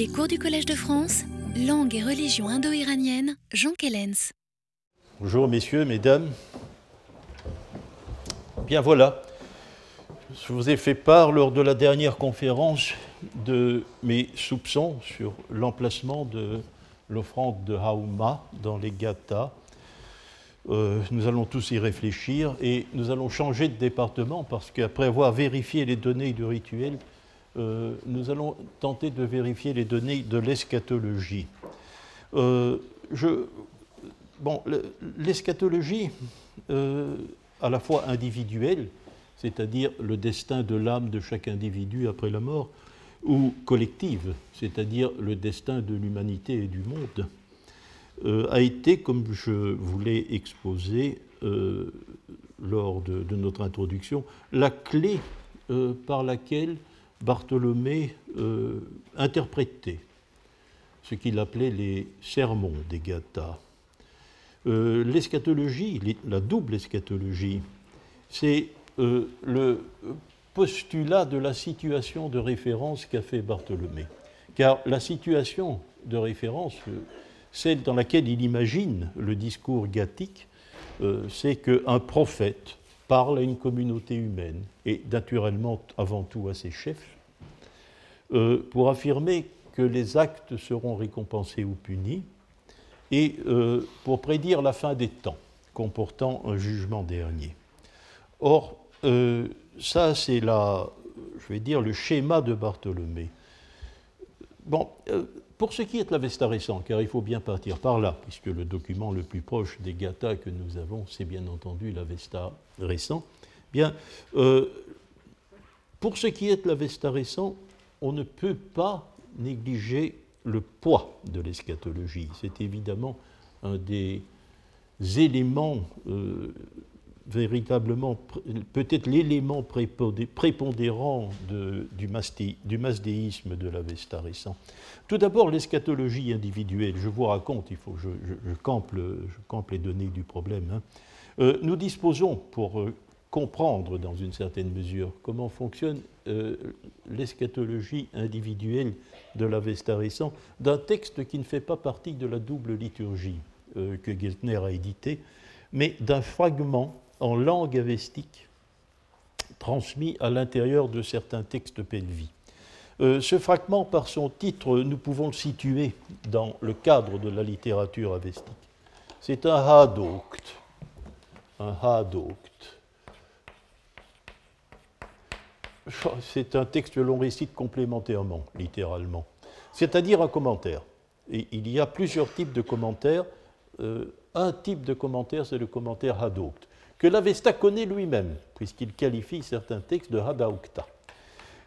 Les cours du Collège de France, langue et religion indo-iranienne, Jean Kellens. Bonjour messieurs, mesdames. Bien voilà, je vous ai fait part lors de la dernière conférence de mes soupçons sur l'emplacement de l'offrande de Haouma dans les Gata. Euh, nous allons tous y réfléchir et nous allons changer de département parce qu'après avoir vérifié les données du rituel, euh, nous allons tenter de vérifier les données de l'eschatologie. Euh, bon, l'eschatologie, à la fois individuelle, c'est-à-dire le destin de l'âme de chaque individu après la mort, ou collective, c'est-à-dire le destin de l'humanité et du monde, a été, comme je vous l'ai exposé lors de, notre introduction, la clé par laquelle Bartholomé euh, interprétait ce qu'il appelait les sermons des Gathas. Euh, l'eschatologie, la double eschatologie, c'est euh, le postulat de la situation de référence qu'a fait Bartholomé. Car la situation de référence, celle dans laquelle il imagine le discours gathique, c'est qu'un prophète parle à une communauté humaine et naturellement avant tout à ses chefs, euh, pour affirmer que les actes seront récompensés ou punis et euh, pour prédire la fin des temps comportant un jugement dernier. Or, euh, ça c'est je vais dire, le schéma de Bartholomé. Bon, pour ce qui est de l'Avesta récent, car il faut bien partir par là, puisque le document le plus proche des Gathas que nous avons, c'est bien entendu l'Avesta récent, bien, euh, pour ce qui est de l'Avesta récent, on ne peut pas négliger le poids de l'eschatologie. C'est évidemment un des éléments euh, véritablement, peut-être l'élément prépondérant du, masdéisme de l'Avesta récent. Tout d'abord, l'eschatologie individuelle. Je vous raconte, il faut je, campe, les données du problème. Hein. Euh, nous disposons, pour euh, comprendre dans une certaine mesure comment fonctionne euh, l'eschatologie individuelle de l'Avesta récent, d'un texte qui ne fait pas partie de la double liturgie que Geltner a édité, mais d'un fragment en langue avestique transmis à l'intérieur de certains textes pelvis. Euh, ce fragment, par son titre, nous pouvons le situer dans le cadre de la littérature avestique. C'est un hadokt. Un hadokt. C'est un texte que l'on récite complémentairement, littéralement. C'est-à-dire un commentaire. Il y a plusieurs types de commentaires. Euh, un type de commentaire, c'est le commentaire hadokt que l'Avesta connaît lui-même, puisqu'il qualifie certains textes de Hadaukta,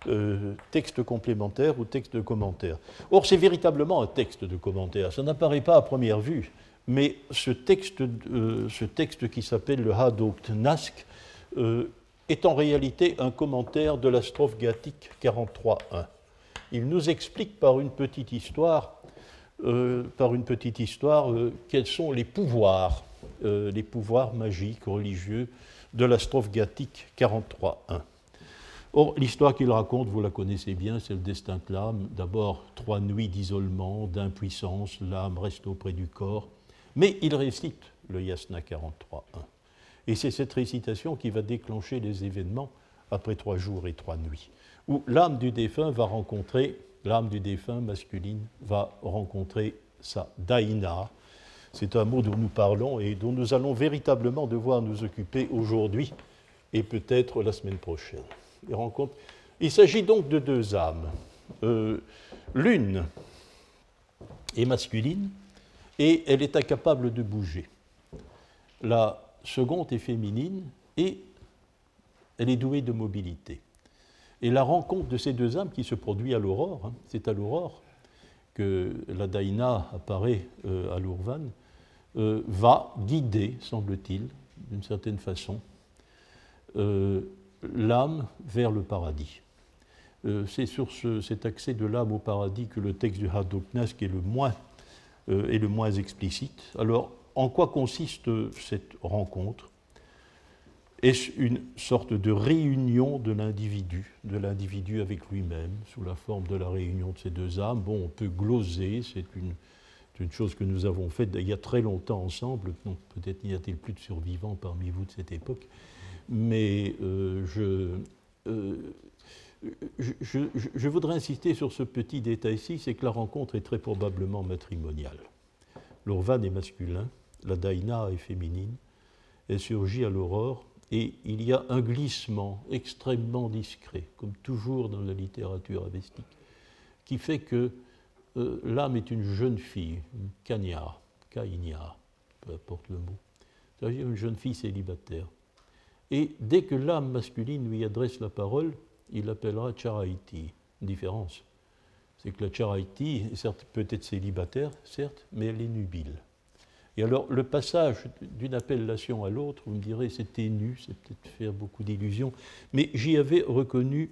euh, texte complémentaire ou texte de commentaire. Or, c'est véritablement un texte de commentaire. Ça n'apparaît pas à première vue, mais ce texte, euh, ce texte qui s'appelle le Hadaukt Nask euh, est en réalité un commentaire de la strophe gathique 43.1. Il nous explique par une petite histoire, par une petite histoire quels sont les pouvoirs euh, les pouvoirs magiques, religieux de la strophe gathique 43.1. Or, l'histoire qu'il raconte, vous la connaissez bien, c'est le destin de l'âme. D'abord, trois nuits d'isolement, d'impuissance, l'âme reste auprès du corps. Mais il récite le Yasna 43.1. Et c'est cette récitation qui va déclencher les événements après trois jours et trois nuits, où l'âme du défunt va rencontrer, l'âme du défunt masculine va rencontrer sa Daïna, c'est un mot dont nous parlons et dont nous allons véritablement devoir nous occuper aujourd'hui et peut-être la semaine prochaine. Il s'agit donc de deux âmes. Euh, l'une est masculine et elle est incapable de bouger. La seconde est féminine et elle est douée de mobilité. Et la rencontre de ces deux âmes qui se produit à l'aurore, hein, c'est à l'aurore que la Daïna apparaît euh, à l'Ourvan, euh, va guider, semble-t-il, d'une certaine façon, euh, l'âme vers le paradis. Euh, c'est sur cet accès de l'âme au paradis que le texte du Hadoknask est le moins, est le moins explicite. Alors, en quoi consiste cette rencontre? Est une sorte de réunion de l'individu, de l'individu avec lui-même, sous la forme de la réunion de ces deux âmes? Bon, on peut gloser, c'est une, une, chose que nous avons faite il y a très longtemps ensemble, peut-être n'y a-t-il plus de survivants parmi vous de cette époque, mais euh, je, euh, je, je, voudrais insister sur ce petit détail ici, c'est que la rencontre est très probablement matrimoniale. L'Orvan est masculin, la Daina est féminine, elle surgit à l'aurore, et il y a un glissement extrêmement discret, comme toujours dans la littérature avestique, qui fait que euh, l'âme est une jeune fille, kanya, kainya, peu importe le mot, c'est-à-dire une jeune fille célibataire. Et dès que l'âme masculine lui adresse la parole, il l'appellera Charaiti. Différence, c'est que la Charaiti peut être célibataire, certes, mais elle est nubile. Et alors, le passage d'une appellation à l'autre, vous me direz, c'est ténu, c'est peut-être faire beaucoup d'illusions, mais j'y avais reconnu,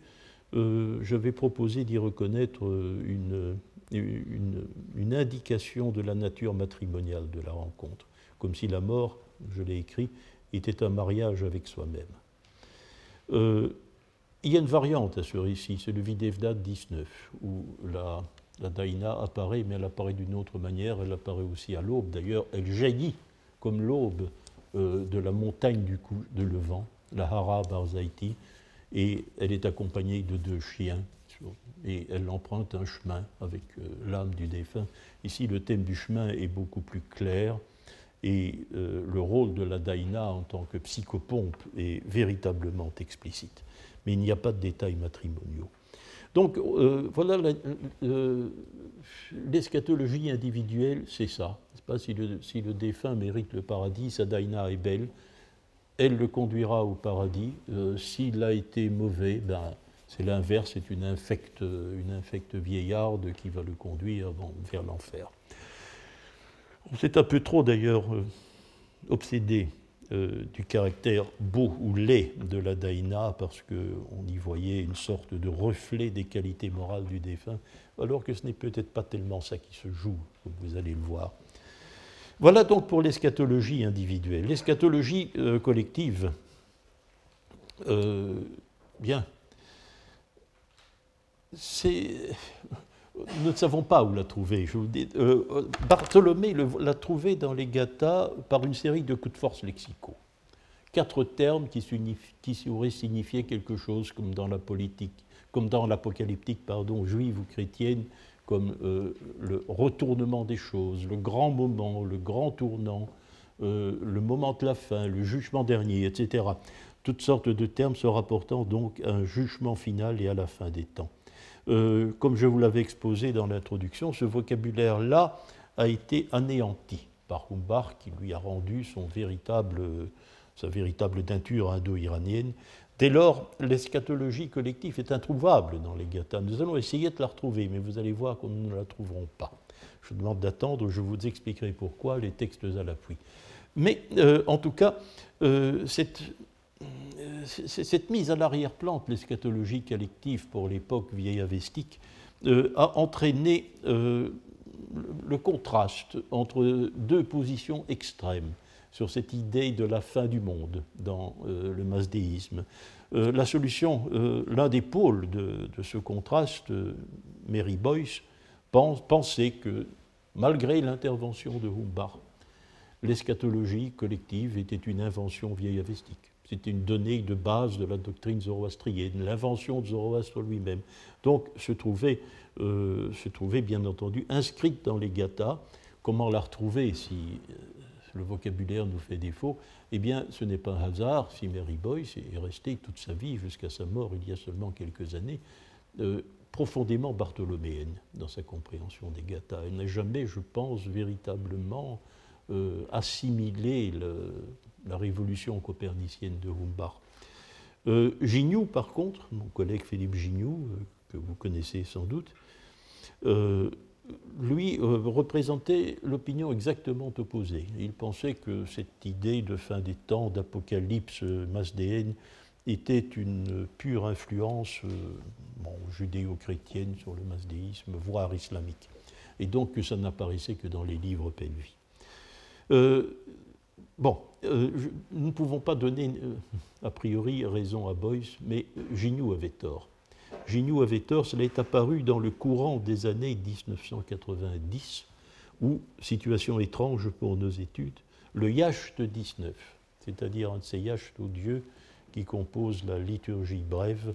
euh, j'avais proposé d'y reconnaître euh, une, une, indication de la nature matrimoniale de la rencontre, comme si la mort, je l'ai écrit, était un mariage avec soi-même. Euh, il y a une variante à ce récit, c'est le Videvdat 19, où la, Daïna apparaît, mais elle apparaît d'une autre manière, elle apparaît aussi à l'aube. D'ailleurs, elle jaillit comme l'aube euh, de la montagne du coup de Levant, la Hara Barzaiti, et elle est accompagnée de deux chiens, et elle emprunte un chemin avec euh, l'âme du défunt. Ici, le thème du chemin est beaucoup plus clair, et euh, le rôle de la Daïna en tant que psychopompe est véritablement explicite. Mais il n'y a pas de détails matrimoniaux. Donc euh, voilà, l'eschatologie individuelle, c'est ça. Pas si, le, si le, défunt mérite le paradis, sa daïna est belle, elle le conduira au paradis. Euh, s'il a été mauvais, ben, c'est l'inverse, c'est une infecte, une vieillarde qui va le conduire vers l'enfer. On s'est un peu trop d'ailleurs euh, obsédé euh, du caractère beau ou laid de la daïna, parce qu'on y voyait une sorte de reflet des qualités morales du défunt, alors que ce n'est peut-être pas tellement ça qui se joue, comme vous allez le voir. Voilà donc pour l'eschatologie individuelle. L'eschatologie euh, collective, euh, bien, c'est nous ne savons pas où la trouver. Je dis. Euh, Bartholomé l'a trouvé dans les Gathas par une série de coups de force lexicaux. Quatre termes qui, qui auraient signifié quelque chose comme dans la politique, comme dans l'apocalyptique, pardon, juive ou chrétienne, comme euh, le retournement des choses, le grand moment, le grand tournant, euh, le moment de la fin, le jugement dernier, etc. Toutes sortes de termes se rapportant donc à un jugement final et à la fin des temps. Euh, comme je vous l'avais exposé dans l'introduction, ce vocabulaire-là a été anéanti par Humbach, qui lui a rendu son véritable, sa véritable teinture indo-iranienne. Dès lors, l'eschatologie collective est introuvable dans les Gathas. Nous allons essayer de la retrouver, mais vous allez voir nous ne la trouverons pas. Je vous demande d'attendre, je vous expliquerai pourquoi, les textes à l'appui. Mais euh, en tout cas, euh, cette euh, cette mise à l'arrière-plan de l'eschatologie collective pour l'époque vieille avestique euh, a entraîné le contraste entre deux positions extrêmes sur cette idée de la fin du monde dans le masdéisme. la solution, l'un des pôles de, ce contraste, Mary Boyce, pensait que malgré l'intervention de Humbach, l'eschatologie collective était une invention vieille avestique. C'était une donnée de base de la doctrine zoroastrienne, l'invention de Zoroastre lui-même. Donc se trouvait, euh, se trouvait bien entendu inscrite dans les gathas. Comment la retrouver si euh, le vocabulaire nous fait défaut Eh bien, ce n'est pas un hasard si Mary Boyce est restée toute sa vie, jusqu'à sa mort il y a seulement quelques années, euh, profondément bartholoméenne dans sa compréhension des gathas. Elle n'a jamais, je pense, véritablement assimilé le, la révolution copernicienne de Humbach. Euh, Gignoux, par contre, mon collègue Philippe Gignoux, euh, que vous connaissez sans doute, euh, lui représentait l'opinion exactement opposée. Il pensait que cette idée de fin des temps, d'apocalypse masdéenne, était une pure influence judéo-chrétienne sur le masdéisme, voire islamique, et donc que ça n'apparaissait que dans les livres Pelvi. bon, nous ne pouvons pas donner a priori raison à Boyce, mais Gignoux avait tort. Gignoux avait tort, cela est apparu dans le courant des années 1990, où, situation étrange pour nos études, le Yacht 19, c'est-à-dire un de ces Yachts odieux qui composent la liturgie brève,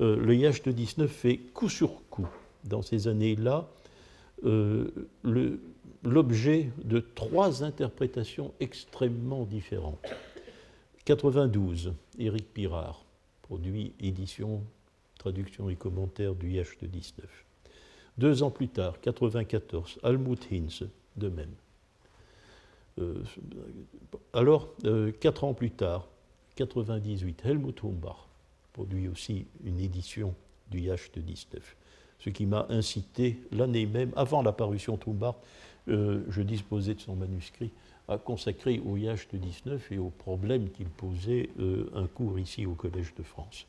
euh, le Yacht 19 fait coup sur coup, dans ces années-là, euh, l'objet de trois interprétations extrêmement différentes. 92, Éric Pirard, produit édition traduction et commentaire du Yacht 19. Deux ans plus tard, 94, Almut Hinz, de même. Euh, alors, euh, quatre ans plus tard, 98, Helmut Humbach produit aussi une édition du Yacht 19. Ce qui m'a incité, l'année même, avant la parution de Humbach, euh, je disposais de son manuscrit, à consacrer au Yacht 19 et aux problèmes qu'il posait un cours ici au Collège de France.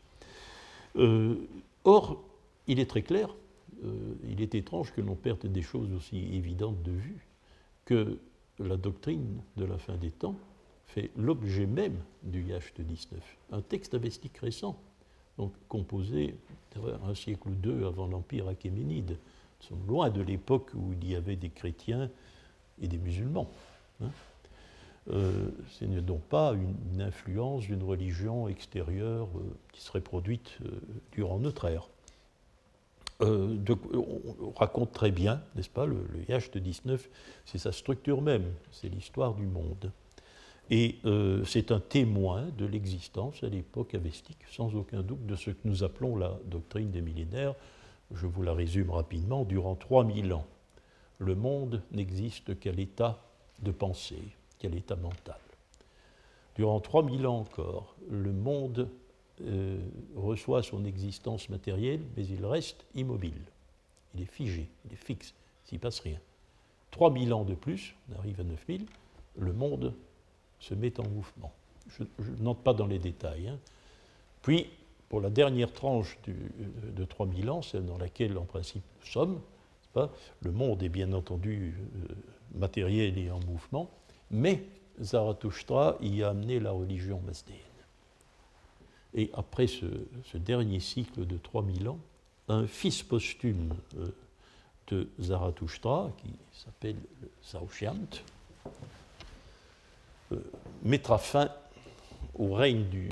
Euh, or, il est très clair, euh, il est étrange que l'on perde des choses aussi évidentes de vue, que la doctrine de la fin des temps fait l'objet même du Yacht 19, un texte avestique récent, donc composé un siècle ou deux avant l'Empire achéménide. Loin de l'époque où il y avait des chrétiens et des musulmans. Hein. Euh, ce n'est donc pas une, influence d'une religion extérieure euh, qui serait produite euh, durant notre ère. on raconte très bien, n'est-ce pas, le, le de 19, c'est sa structure même, c'est l'histoire du monde. Et c'est un témoin de l'existence à l'époque avestique, sans aucun doute, de ce que nous appelons la doctrine des millénaires. Je vous la résume rapidement. Durant 3000 ans, le monde n'existe qu'à l'état de pensée quel état mental. Durant 3000 ans encore, le monde euh, reçoit son existence matérielle, mais il reste immobile. Il est figé, il est fixe, s'il ne passe rien. 3000 ans de plus, on arrive à 9000, le monde se met en mouvement. Je, n'entre pas dans les détails. Hein. Puis, pour la dernière tranche euh, de 3000 ans, celle dans laquelle en principe nous sommes, le monde est bien entendu euh, matériel et en mouvement, mais Zarathustra y a amené la religion mazdéenne. Et après ce, dernier cycle de 3000 ans, un fils posthume euh, de Zarathustra, qui s'appelle Saoshyant, euh, mettra fin au règne du,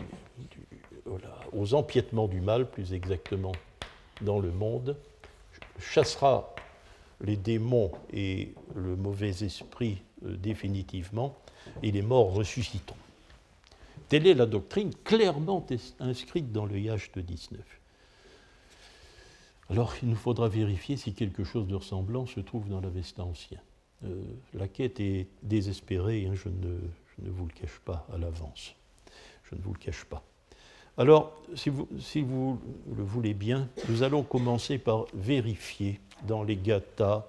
aux empiètements du mal, plus exactement, dans le monde, chassera les démons et le mauvais esprit définitivement, et les morts ressuscitons. Telle est la doctrine clairement inscrite dans le Yacht 19. Alors, il nous faudra vérifier si quelque chose de ressemblant se trouve dans l'Avesta ancien. Euh, la quête est désespérée, hein, je, ne, vous le cache pas à l'avance. Je ne vous le cache pas. Alors, si vous, si vous, le voulez bien, nous allons commencer par vérifier dans les gathas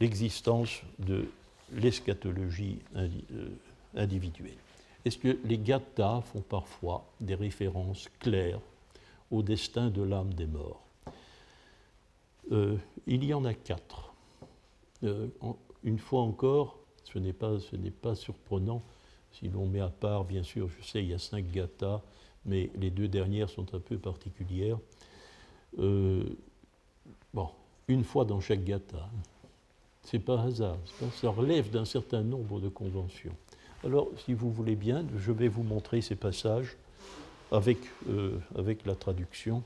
l'existence de l'eschatologie euh, individuelle. Est-ce que les gathas font parfois des références claires au destin de l'âme des morts? Euh, Il y en a quatre. Euh, une fois encore, ce n'est pas, surprenant si l'on met à part, bien sûr, je sais, il y a cinq gathas, mais les deux dernières sont un peu particulières. bon, une fois dans chaque gatha. C'est pas hasard, ça relève d'un certain nombre de conventions. Alors, si vous voulez bien, je vais vous montrer ces passages avec, euh, avec la traduction.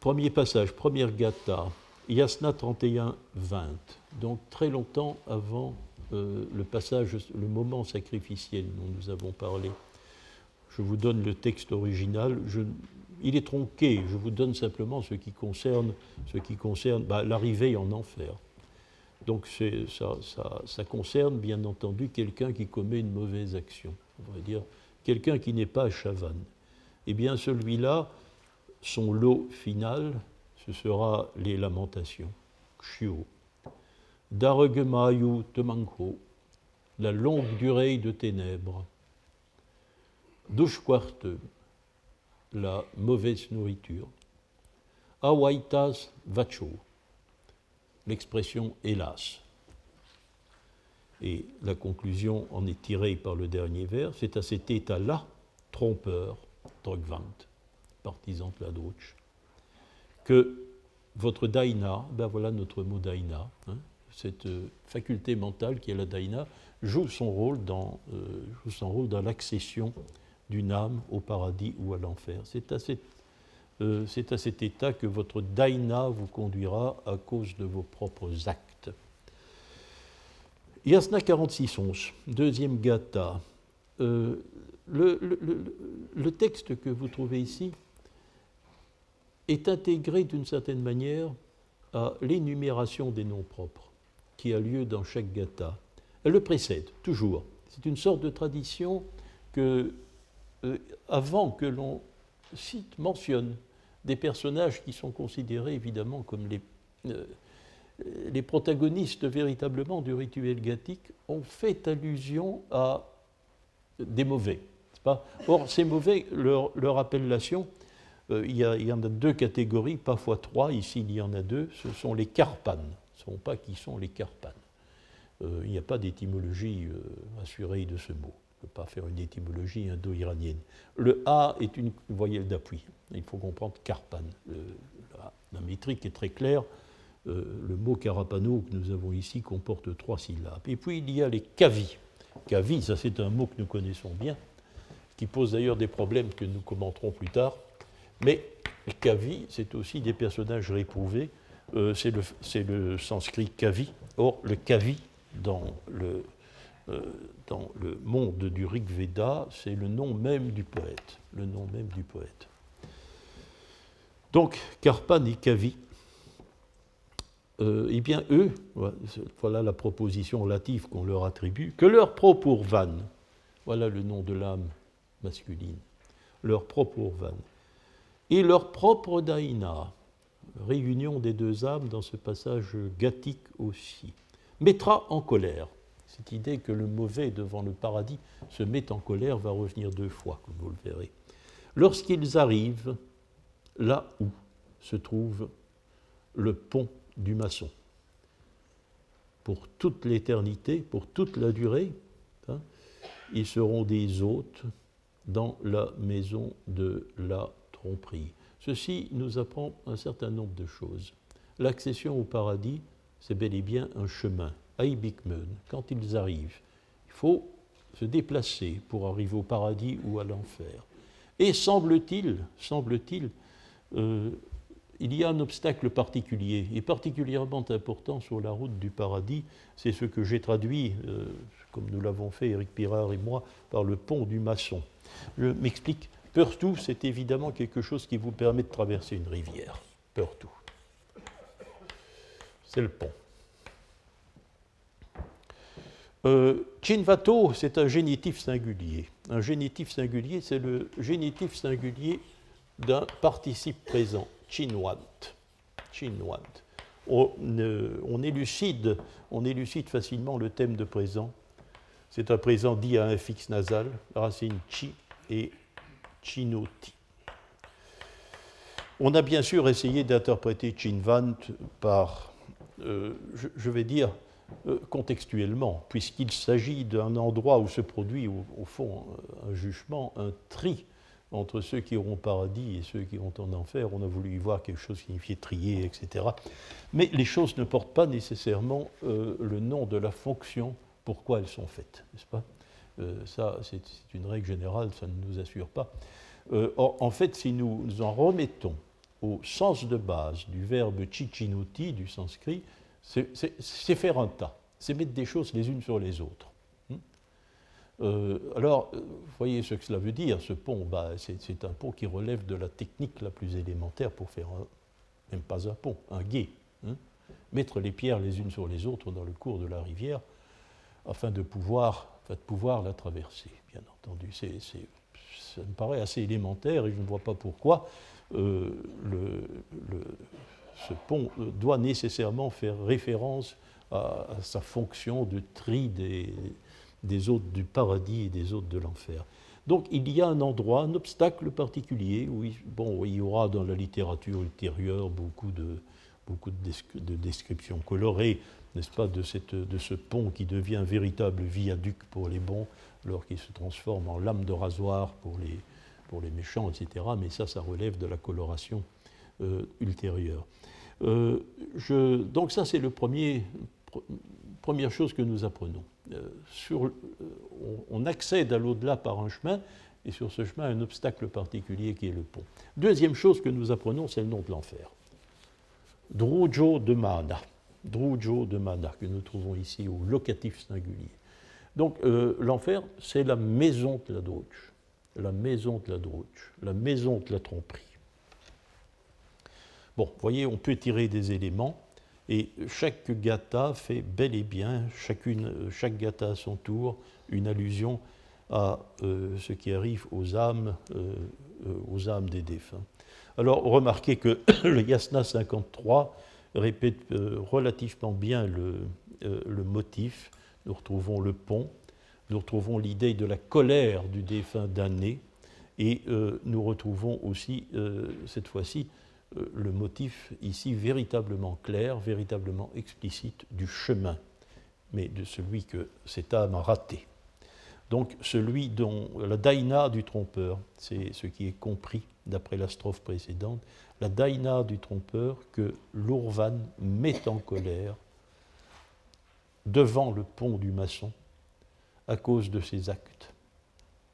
Premier passage, première gatha, Yasna 31, 20. Donc très longtemps avant euh, le passage, le moment sacrificiel dont nous avons parlé. Je vous donne le texte original. Il est tronqué. Je vous donne simplement ce qui concerne, concerne bah, l'arrivée en enfer. Donc ça, ça, concerne bien entendu quelqu'un qui commet une mauvaise action, on va dire quelqu'un qui n'est pas chavan. Eh bien celui-là, son lot final, ce sera les lamentations, Kshuo. Darugemayu Temanko, la longue durée de ténèbres. Dushkwarte, la mauvaise nourriture. Awaitas vacho, l'expression hélas. Et la conclusion en est tirée par le dernier vers. C'est à cet état-là, trompeur, Drogvant, partisan de la Drutsch, que votre daina, ben voilà notre mot daina, hein, cette euh, faculté mentale qui est la daina, euh, joue son rôle dans l'accession d'une âme au paradis ou à l'enfer. C'est à, euh, à cet état que votre daina vous conduira à cause de vos propres actes. Yasna 46.11, deuxième gata. Euh, le, le, texte que vous trouvez ici est intégré d'une certaine manière à l'énumération des noms propres qui a lieu dans chaque gata. Elle le précède, toujours. C'est une sorte de tradition que, euh, avant que l'on cite, mentionne des personnages qui sont considérés évidemment comme les, euh, les protagonistes véritablement du rituel gathique ont fait allusion à des mauvais. Pas? Or, ces mauvais, leur, appellation, euh, il, y en a deux catégories, parfois trois, ici il y en a deux, ce sont les carpanes. Ce ne sont pas qui sont les carpanes. Il n'y a pas d'étymologie assurée de ce mot. Pas faire une étymologie indo-iranienne. Le A est une voyelle d'appui. Il faut comprendre carpan. la, métrique est très claire euh, le mot carapano que nous avons ici comporte trois syllabes. Et puis il y a les kavi. Kavi, ça c'est un mot que nous connaissons bien, qui pose d'ailleurs des problèmes que nous commenterons plus tard. Mais kavi, c'est aussi des personnages réprouvés. Euh, c'est le, le, sanskrit kavi. Or, le kavi, dans le, euh, dans le monde du Rig Veda, c'est le nom même du poète. Le nom même du poète. Donc, euh, eh bien, eux, voilà la proposition relative qu'on leur attribue, que leur propre Urvan, voilà le nom de l'âme masculine, leur propre Urvan, et leur propre Daina, réunion des deux âmes dans ce passage gathique aussi, mettra en colère. Cette idée que le mauvais devant le paradis se met en colère va revenir deux fois, comme vous le verrez. Lorsqu'ils arrivent là où se trouve le pont du maçon. Pour toute l'éternité, pour toute la durée, hein, ils seront des hôtes dans la maison de la tromperie. Ceci nous apprend un certain nombre de choses. L'accession au paradis, c'est bel et bien un chemin. Aibikmen, quand ils arrivent, il faut se déplacer pour arriver au paradis ou à l'enfer. Et semble-t-il, semble-t-il, euh, il y a un obstacle particulier, et particulièrement important sur la route du paradis, c'est ce que j'ai traduit, euh, comme nous l'avons fait, Éric Pirard et moi, par le pont du maçon. Je m'explique. Peurtou, c'est évidemment quelque chose qui vous permet de traverser une rivière. Peurtou. C'est le pont. Euh, Chinvato, c'est un génitif singulier. Un génitif singulier, c'est le génitif singulier d'un participe présent. Chinwant. On, on, élucide, on élucide facilement le thème de présent. C'est un présent dit à un fixe nasal, racine chi et chinoti. On a bien sûr essayé d'interpréter chinvant par, euh, je, vais dire, euh, contextuellement, puisqu'il s'agit d'un endroit où se produit au, fond un jugement, un tri entre ceux qui auront paradis et ceux qui iront en enfer. On a voulu y voir quelque chose qui signifiait trier, etc. Mais les choses ne portent pas nécessairement euh, le nom de la fonction pourquoi elles sont faites, n'est-ce pas? Euh, Ça, c'est une règle générale, ça ne nous assure pas. Euh, en fait, si nous nous en remettons au sens de base du verbe chichinuti du sanskrit, c'est faire un tas, c'est mettre des choses les unes sur les autres. Euh, alors, vous voyez ce que cela veut dire, ce pont, bah, c'est un pont qui relève de la technique la plus élémentaire pour faire, même pas un pont, un gué. Hein. mettre les pierres les unes sur les autres dans le cours de la rivière afin de pouvoir, de pouvoir la traverser, bien entendu. ça me paraît assez élémentaire et je ne vois pas pourquoi euh, ce pont euh, doit nécessairement faire référence à sa fonction de tri des, des hôtes du paradis et des hôtes de l'enfer. Donc il y a un endroit, un obstacle particulier, où il, bon, il y aura dans la littérature ultérieure beaucoup de, beaucoup de, descriptions colorées, n'est-ce pas, de, cette, de, ce pont qui devient un véritable viaduc pour les bons, alors qu'il se transforme en lame de rasoir pour les, pour les méchants, etc. Mais ça, ça relève de la coloration euh, ultérieure. Euh, je, donc ça, c'est la première chose que nous apprenons. Euh, on, accède à l'au-delà par un chemin, et sur ce chemin, un obstacle particulier qui est le pont. Deuxième chose que nous apprenons, c'est le nom de l'enfer. Drujo de Mana. Drujo de Mana, que nous trouvons ici au locatif singulier. Donc l'enfer, c'est la maison de la Druj la maison de la Druj, la maison de la tromperie. Bon, vous voyez, on peut tirer des éléments, et chaque gata fait bel et bien, chacune, chaque gata à son tour, une allusion à euh, ce qui arrive aux âmes, euh, euh, aux âmes des défunts. Alors, remarquez que le Yasna 53 répète relativement bien le, motif. Nous retrouvons le pont, nous retrouvons l'idée de la colère du défunt damné, et nous retrouvons aussi, cette fois-ci, le motif ici véritablement clair, véritablement explicite du chemin, mais de celui que cette âme a raté. Donc celui dont la daïna du trompeur, c'est ce qui est compris d'après la strophe précédente, la daïna du trompeur que l'Ourvan met en colère devant le pont du maçon à cause de ses actes,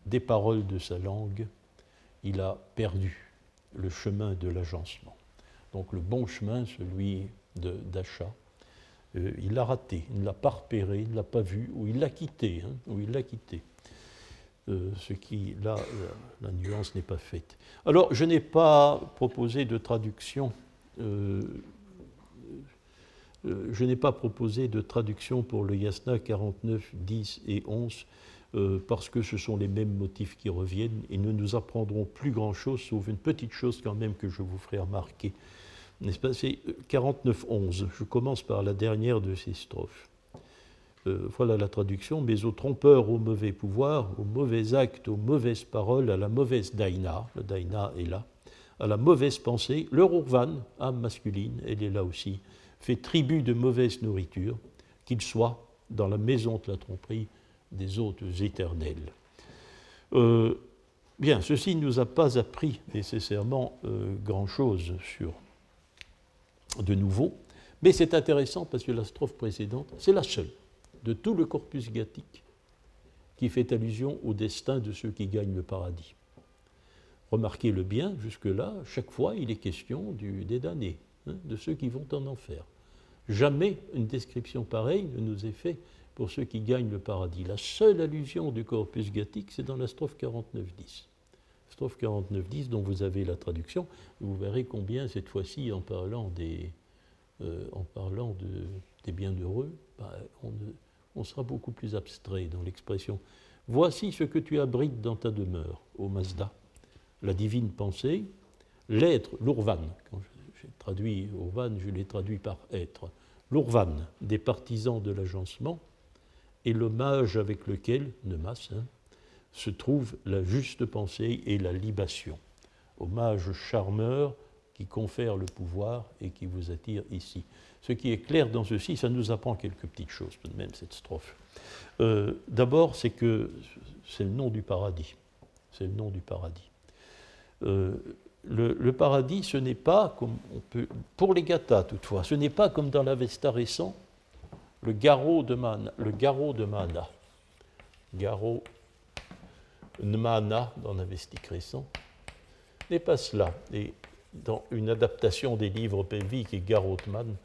des paroles de sa langue, il a perdu le chemin de l'agencement. Donc le bon chemin, celui d'achat, euh, il l'a raté, il ne l'a pas repéré, il ne l'a pas vu, ou il l'a quitté, hein, ou il l'a quitté. Euh, ce qui, là, la, nuance n'est pas faite. Alors, je n'ai pas proposé de traduction. Euh, euh, je n'ai pas proposé de traduction pour le Yasna 49, 10 et 11 euh, parce que ce sont les mêmes motifs qui reviennent et nous nous apprendrons plus grand-chose, sauf une petite chose quand même que je vous ferai remarquer. N'est-ce pas? C'est 49, 11. Je commence par la dernière de ces strophes. Euh, voilà la traduction. Mais aux trompeurs, au mauvais pouvoir, aux mauvais actes, aux mauvaises paroles, à la mauvaise daïna, le daïna est là, à la mauvaise pensée, leur urvan, âme masculine, elle est là aussi, fait tribut de mauvaise nourriture, qu'il soit dans la maison de la tromperie des hôtes éternels. Euh, bien, ceci ne nous a pas appris nécessairement euh, grand-chose de nouveau, mais c'est intéressant parce que la strophe précédente, c'est la seule de tout le corpus gathique qui fait allusion au destin de ceux qui gagnent le paradis. Remarquez-le bien, jusque-là, chaque fois, il est question des damnés, hein, de ceux qui vont en enfer. Jamais une description pareille ne nous est faite pour ceux qui gagnent le paradis. La seule allusion du corpus gathique, c'est dans la strophe 49.10. Strophe 49.10 dont vous avez la traduction, vous verrez combien cette fois-ci, en parlant des, euh, en parlant de, des bienheureux, bah, on, sera beaucoup plus abstrait dans l'expression. Voici ce que tu abrites dans ta demeure, ô Mazda, la divine pensée, l'être, l'urvan, j'ai traduit Urvan, je l'ai traduit par être. L'Urvan, des partisans de l'agencement, est l'hommage avec lequel, Nemas, hein, se trouve la juste pensée et la libation. Hommage charmeur qui confère le pouvoir et qui vous attire ici. Ce qui est clair dans ceci, ça nous apprend quelques petites choses tout de même, cette strophe. Euh, d'abord, c'est que c'est le nom du paradis. C'est le nom du paradis. Euh, le, paradis, ce n'est pas comme on peut, pour les gathas toutefois, ce n'est pas comme dans l'Avesta récent, le garrot de mana, le garrot de mana, dans l'Avestique récent, n'est pas cela. Et dans une adaptation des livres pelviques et Garotman,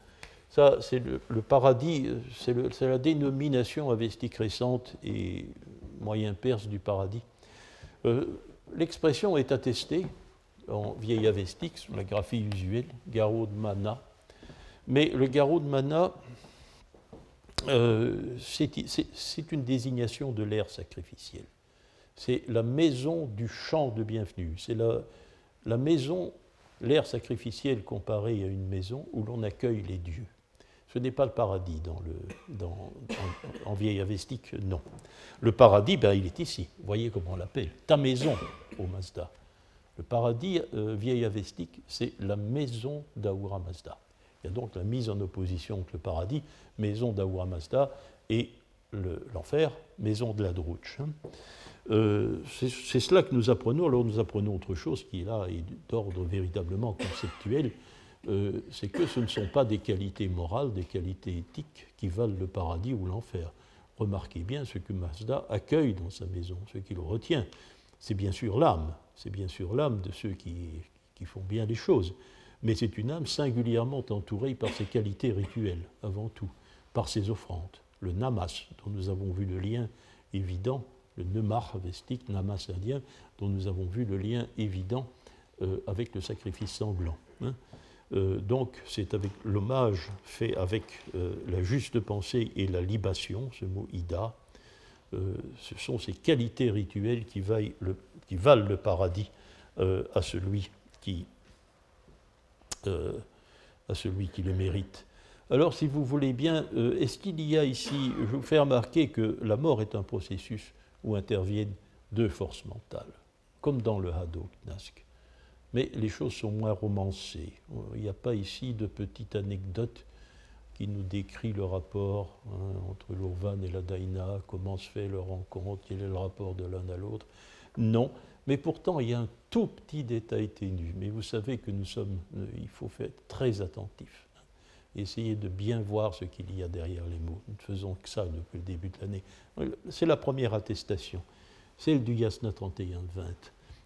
ça, c'est le, paradis, c'est la dénomination avestique récente et moyen perse du paradis. Euh, l'expression est attestée en vieil avestique, la graphie usuelle, garrot de mana. Mais le garrot de mana, euh, c'est une désignation de l'ère sacrificielle. C'est la maison du champ de bienvenue. C'est la, maison, l'ère sacrificielle comparée à une maison où l'on accueille les dieux. Ce n'est pas le paradis dans le, dans, en, vieil avestique, non. Le paradis, ben, il est ici. Voyez comment on l'appelle. Ta maison, au Mazda. Le paradis euh, vieil avestique, c'est la maison d'Ahura Mazda. Il y a donc la mise en opposition entre le paradis, maison d'Ahura Mazda, et l'enfer, maison de la Drouche. Hein. Euh, c'est cela que nous apprenons. Alors nous apprenons autre chose qui là est d'ordre véritablement conceptuel. Euh, c'est que ce ne sont pas des qualités morales, des qualités éthiques qui valent le paradis ou l'enfer. Remarquez bien ce que Mazda accueille dans sa maison, ce qu'il retient. C'est bien sûr l'âme, c'est bien sûr l'âme de ceux qui, qui font bien les choses, mais c'est une âme singulièrement entourée par ses qualités rituelles, avant tout, par ses offrandes. Le namas, dont nous avons vu le lien évident, le nemar vestique, namas indien, dont nous avons vu le lien évident euh, avec le sacrifice sanglant. Hein. Euh, donc c'est avec l'hommage fait avec euh, la juste pensée et la libation, ce mot ida, ce sont ces qualités rituelles qui, le, qui valent le paradis à celui qui à celui qui le mérite. Alors, si vous voulez bien, est-ce qu'il y a ici, je vous fais remarquer que la mort est un processus où interviennent deux forces mentales, comme dans le Haddo Knask. Mais les choses sont moins romancées. Il n'y a pas ici de petite anecdote qui nous décrit le rapport hein, entre l'Urvan et la Daina, comment se fait leur rencontre, quel est le rapport de l'un à l'autre. Non, mais pourtant il y a un tout petit détail ténu. Mais vous savez que nous sommes, euh, il faut faire très attentif. Hein. Essayer de bien voir ce qu'il y a derrière les mots. Nous ne faisons que ça depuis le début de l'année. C'est la première attestation, celle du Yasna 31-20.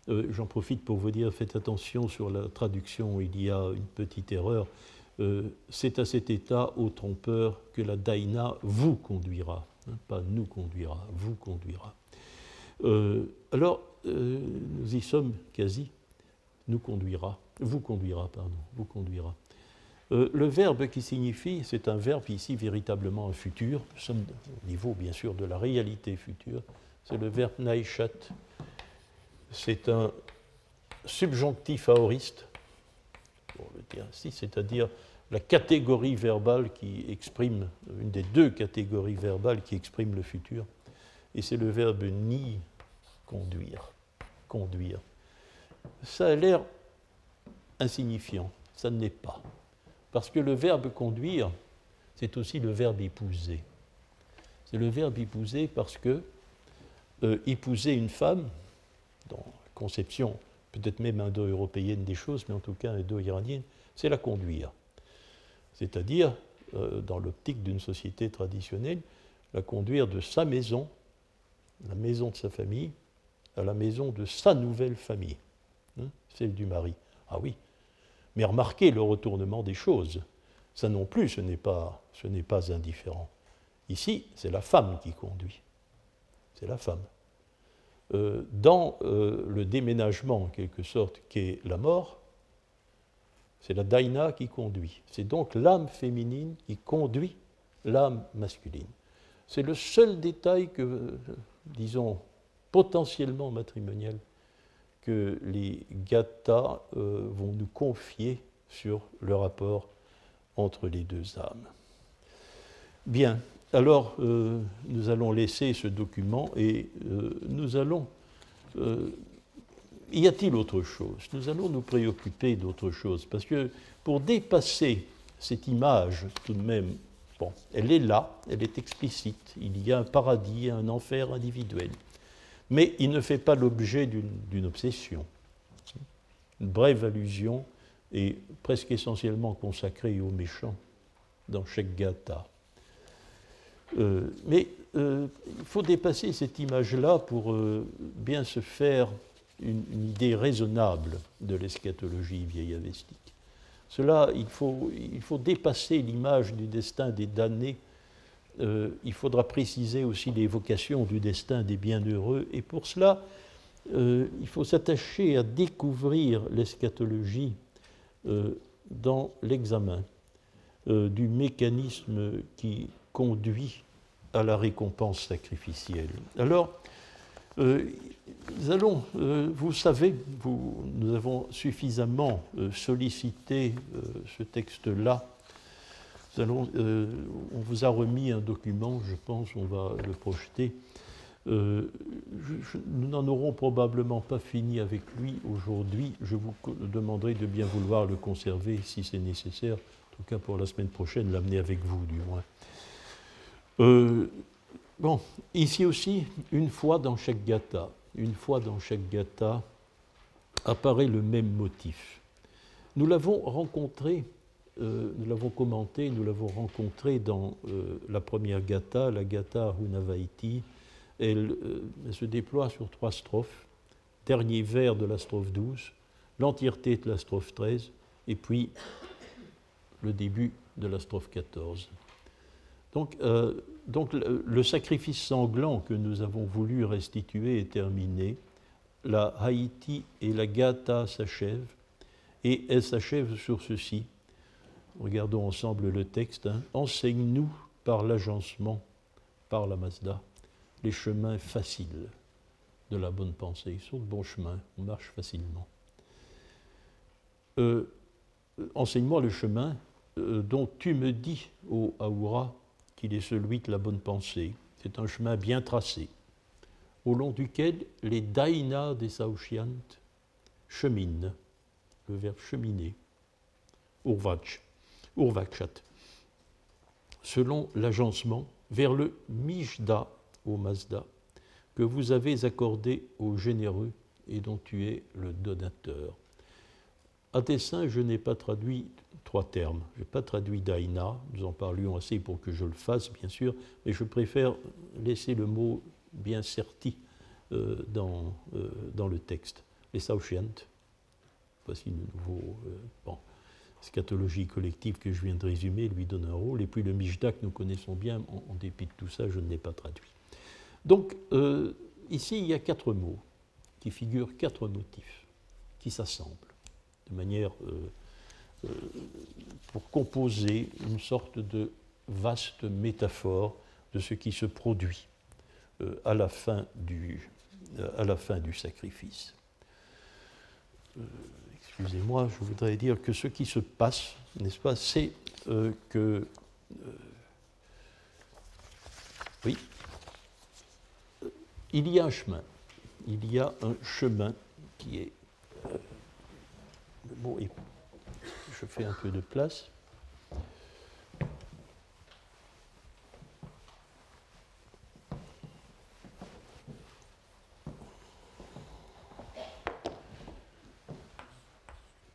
Euh, j'en profite pour vous dire, faites attention sur la traduction, il y a une petite erreur. Euh, c'est à cet état, ô trompeur, que la Daina vous conduira, hein, pas nous conduira, vous conduira. Euh, alors, nous y sommes quasi, nous conduira, vous conduira, pardon, vous conduira. le verbe qui signifie, c'est un verbe ici véritablement un futur, nous sommes au niveau bien sûr de la réalité future, c'est le verbe naïchat, c'est un subjonctif aoriste, pour le dire ainsi, c'est-à-dire la catégorie verbale qui exprime, une des deux catégories verbales qui expriment le futur, et c'est le verbe ni, conduire, conduire. Ça a l'air insignifiant, ça ne l'est pas. Parce que le verbe conduire, c'est aussi le verbe épouser. C'est le verbe épouser parce que euh, épouser une femme, dans la conception peut-être même indo-européenne des choses, mais en tout cas indo-iranienne, c'est la conduire. C'est-à-dire, euh, dans l'optique d'une société traditionnelle, la conduire de sa maison, la maison de sa famille, à la maison de sa nouvelle famille, hein, celle du mari. Ah oui, mais remarquez le retournement des choses. Ça non plus, ce n'est pas, indifférent. Ici, c'est la femme qui conduit. C'est la femme. Euh, dans euh, le déménagement, en quelque sorte, qu'est la mort, c'est la daina qui conduit. C'est donc l'âme féminine qui conduit l'âme masculine. C'est le seul détail que, disons, potentiellement matrimonial que les gathas euh, vont nous confier sur le rapport entre les deux âmes. Bien, alors, euh, nous allons laisser ce document et euh, nous allons... Euh, y a-t-il autre chose? Nous allons nous préoccuper d'autre chose, parce que pour dépasser cette image, tout de même, bon, elle est là, elle est explicite, il y a un paradis, un enfer individuel, mais il ne fait pas l'objet d'une obsession. Une brève allusion est presque essentiellement consacrée aux méchants dans chaque gata. Euh, mais euh, il faut dépasser cette image-là pour euh, bien se faire une, idée raisonnable de l'eschatologie vieille avestique. Cela, il il faut dépasser l'image du destin des damnés. Il faudra préciser aussi l'évocation du destin des bienheureux. Et pour cela, il faut s'attacher à découvrir l'eschatologie dans l'examen du mécanisme qui conduit à la récompense sacrificielle. Alors, euh, euh, vous savez, nous avons suffisamment euh, sollicité ce texte-là. On vous a remis un document, je pense, on va le projeter. nous n'en aurons probablement pas fini avec lui aujourd'hui. Je vous demanderai de bien vouloir le conserver si c'est nécessaire en tout cas pour la semaine prochaine, l'amener avec vous du moins. Euh, bon, ici aussi, une fois dans chaque gata, une fois dans chaque gata, apparaît le même motif. Nous l'avons rencontré, euh, nous l'avons commenté, nous l'avons rencontré dans euh, la première gata, la gata Hunavaiti. Elle, elle, se déploie sur trois strophes, dernier vers de la strophe 12, l'entièreté de la strophe 13, et puis le début de la strophe 14. Donc, euh, donc le, sacrifice sanglant que nous avons voulu restituer est terminé. La Haïti et la Gata s'achèvent, et elle s'achève sur ceci. Regardons ensemble le texte. Hein. Enseigne-nous par l'agencement, par la Mazda, les chemins faciles de la bonne pensée. Ils sont de bons chemins, on marche facilement. Euh, Enseigne-moi le chemin euh, dont tu me dis, ô Aoura, qu'il est celui de la bonne pensée. C'est un chemin bien tracé, au long duquel les daïnas des Saoshiant cheminent, le verbe cheminer, urvach, urvachat, selon l'agencement vers le Mijda, au Mazda, que vous avez accordé aux généreux et dont tu es le donateur. À dessein, je n'ai pas traduit trois termes. Je n'ai pas traduit Daina, nous en parlions assez pour que je le fasse, bien sûr, mais je préfère laisser le mot bien certi euh, dans, euh, dans le texte. Les Saoshient, voici le nouveau. Euh, scatologie collective que je viens de résumer lui donne un rôle, et puis le Mijda que nous connaissons bien, en, dépit de tout ça, je ne l'ai pas traduit. Donc, euh, ici, il y a quatre mots qui figurent quatre motifs qui s'assemblent de manière euh, euh, pour composer une sorte de vaste métaphore de ce qui se produit à, la fin du, à la fin du sacrifice. Euh, Excusez-moi, je voudrais dire que ce qui se passe, n'est-ce pas, c'est euh, que. oui, il y a un chemin. Il y a un chemin qui est. Euh, le mot est. Je fais un peu de place.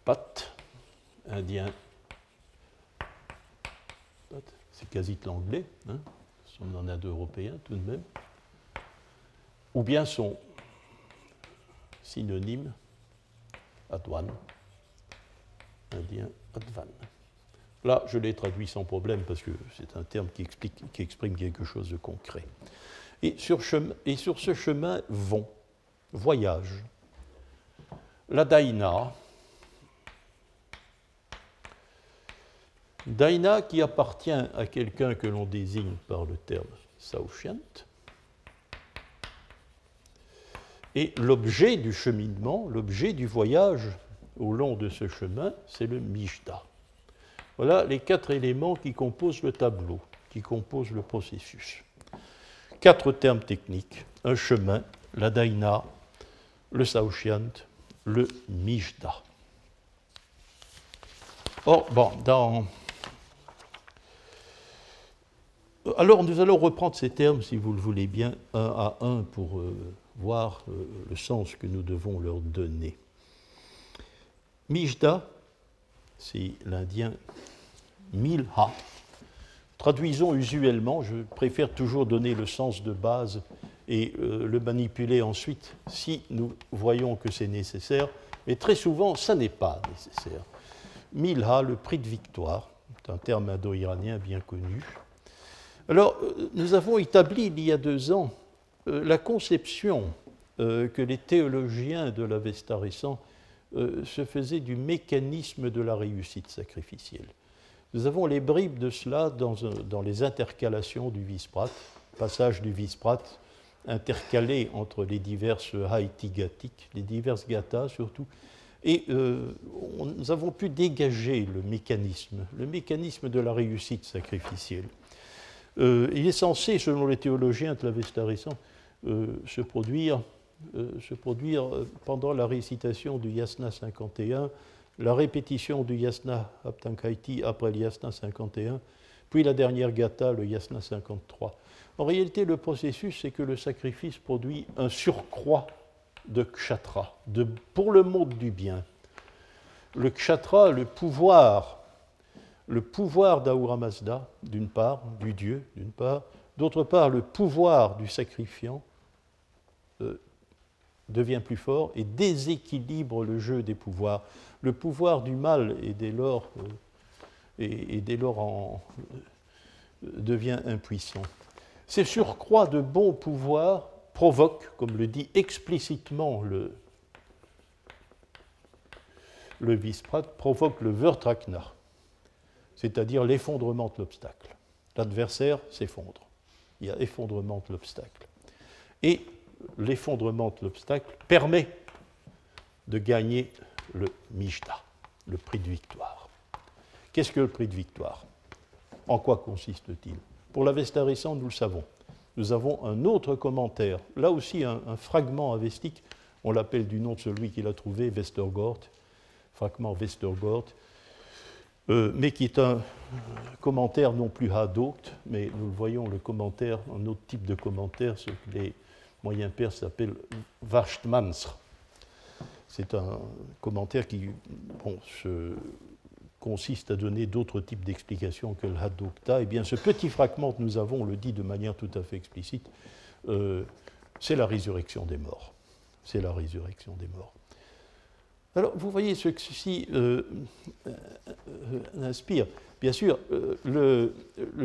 Pat, indien. C'est quasi de l'anglais. Hein. On en a deux tout de même ou bien son synonyme Adwan, indien Advan. Là, je l'ai traduit sans problème parce que c'est un terme qui, explique, qui, exprime quelque chose de concret. Et sur, chemin, et sur ce chemin vont, voyagent, la Daïna, Daïna qui appartient à quelqu'un que l'on désigne par le terme Saoshant, Et l'objet du cheminement, l'objet du voyage au long de ce chemin, c'est le Mijda. Voilà les quatre éléments qui composent le tableau, qui composent le processus. Quatre termes techniques un chemin, la Daina, le Saoshiant, le Mijda. Or, bon, dans. Alors, nous allons reprendre ces termes, si vous le voulez bien, un à un pour. Euh, voir euh, le sens que nous devons leur donner. Mijda, c'est l'indien Milha. Traduisons usuellement, je préfère toujours donner le sens de base et euh, le manipuler ensuite si nous voyons que c'est nécessaire, mais très souvent, ça n'est pas nécessaire. Milha, le prix de victoire, c'est un terme indo-iranien bien connu. Alors, euh, nous avons établi il y a deux ans euh, la conception euh, que les théologiens de l'Avesta récent se faisaient du mécanisme de la réussite sacrificielle. Nous avons les bribes de cela dans, les intercalations du Visprat, passage du Visprat intercalé entre les diverses Haïti gatiques, les diverses gathas surtout, et nous avons pu dégager le mécanisme, le mécanisme de la réussite sacrificielle. Euh, il est censé, selon les théologiens de euh, se produire, euh, se produire pendant la récitation du Yasna 51 la répétition du yasna Aptankaiti après le yasna 51, puis la dernière gata, le yasna 53. En réalité, le processus, c'est que le sacrifice produit un surcroît de kshatra, de, pour le monde du bien. Le kshatra, le pouvoir, le pouvoir d'Ahura Mazda, d'une part, du Dieu, d'une part, d'autre part, le pouvoir du sacrifiant euh, devient plus fort et déséquilibre le jeu des pouvoirs. Le pouvoir du mal est dès lors, euh, et, dès lors euh, devient impuissant. Ces surcroîts de bons pouvoirs provoquent, comme le dit explicitement le, le Visprat, provoquent le Vertrakna, c'est-à-dire l'effondrement de l'obstacle. L'adversaire s'effondre. Il y a effondrement de l'obstacle. Et l'effondrement de l'obstacle permet de gagner le Mijda, le prix de victoire. Qu'est-ce que le prix de victoire? En quoi consiste-t-il? Pour l'Avesta récent, nous le savons. Nous avons un autre commentaire, là aussi un, fragment avestique, on l'appelle du nom de celui qui l'a trouvé, Westergort, fragment Westergort, euh, mais qui est un commentaire non plus hadokt, mais nous le voyons, le commentaire, un autre type de commentaire, ce que les moyen perse s'appelle Varshtmansr. C'est un commentaire qui consiste à donner d'autres types d'explications que le Hadokta. Eh bien, ce petit fragment que nous avons le dit de manière tout à fait explicite. Euh, c'est la résurrection des morts. C'est la résurrection des morts. Alors, vous voyez ce que ceci euh, euh, inspire. Bien sûr, le,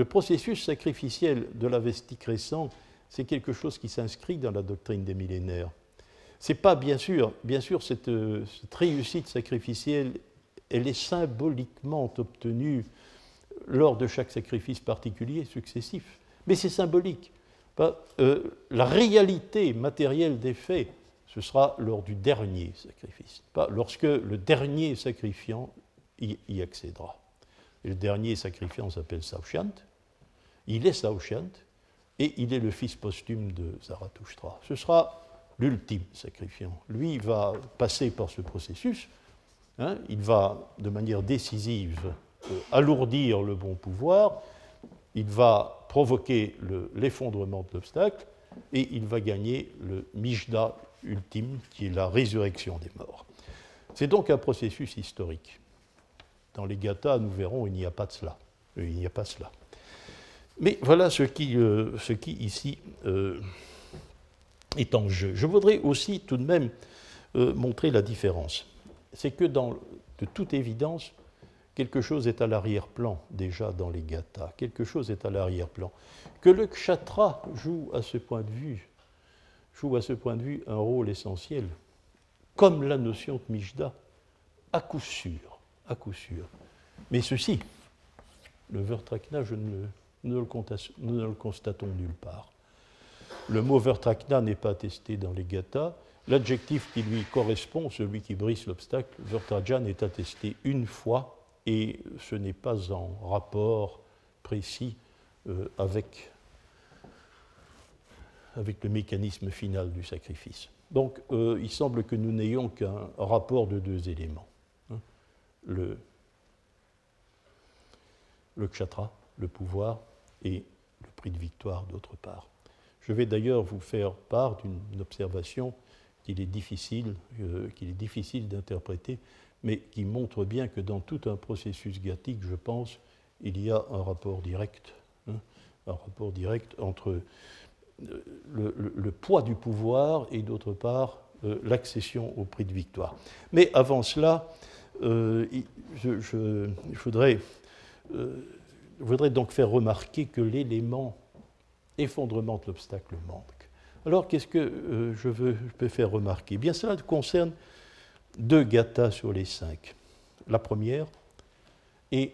processus sacrificiel de la vestique récent c'est quelque chose qui s'inscrit dans la doctrine des millénaires. C'est pas bien sûr, bien sûr, cette, réussite sacrificielle, elle est symboliquement obtenue lors de chaque sacrifice particulier successif, mais c'est symbolique. Euh, la réalité matérielle des faits, ce sera lors du dernier sacrifice, pas lorsque le dernier sacrifiant y, accédera. Le dernier sacrifiant s'appelle Saushant. Il est Saushant, et il est le fils posthume de Zarathustra. Ce sera l'ultime sacrifiant. Lui va passer par ce processus, hein, il va de manière décisive euh, alourdir le bon pouvoir, il va provoquer l'effondrement de l'obstacle, et il va gagner le Mijda ultime, qui est la résurrection des morts. C'est donc un processus historique. Dans les gathas, nous verrons, il n'y a pas de cela. Il n'y a pas cela. Mais voilà ce qui, euh, ici euh, est en jeu. Je voudrais aussi tout de même euh, montrer la différence. C'est que de toute évidence, quelque chose est à l'arrière-plan déjà dans les gathas. Quelque chose est à l'arrière-plan. Que le kshatra joue à ce point de vue, joue à ce point de vue un rôle essentiel, comme la notion de Mijda, à coup sûr, à coup sûr. Mais ceci, le Vertrakna, je ne le nous ne le, constatons nulle part. Le mot Vertrakna n'est pas attesté dans les gathas. L'adjectif qui lui correspond, celui qui brise l'obstacle, Vertrajan, est attesté une fois et ce n'est pas en rapport précis euh, avec, avec le mécanisme final du sacrifice. Donc euh, il semble que nous n'ayons qu'un rapport de deux éléments. Hein. le, kshatra, le pouvoir, et le prix de victoire d'autre part. Je vais d'ailleurs vous faire part d'une observation qu'il est difficile, euh, qu'il est difficile d'interpréter, mais qui montre bien que dans tout un processus gathique, je pense, il y a un rapport direct, hein, un rapport direct entre euh, le, poids du pouvoir et d'autre part euh, l'accession au prix de victoire. Mais avant cela, je, je, voudrais je voudrais donc faire remarquer que l'élément effondrement de l'obstacle manque. Alors, qu'est-ce que euh, je, peux faire remarquer? Bien, cela concerne deux gathas sur les cinq. La première et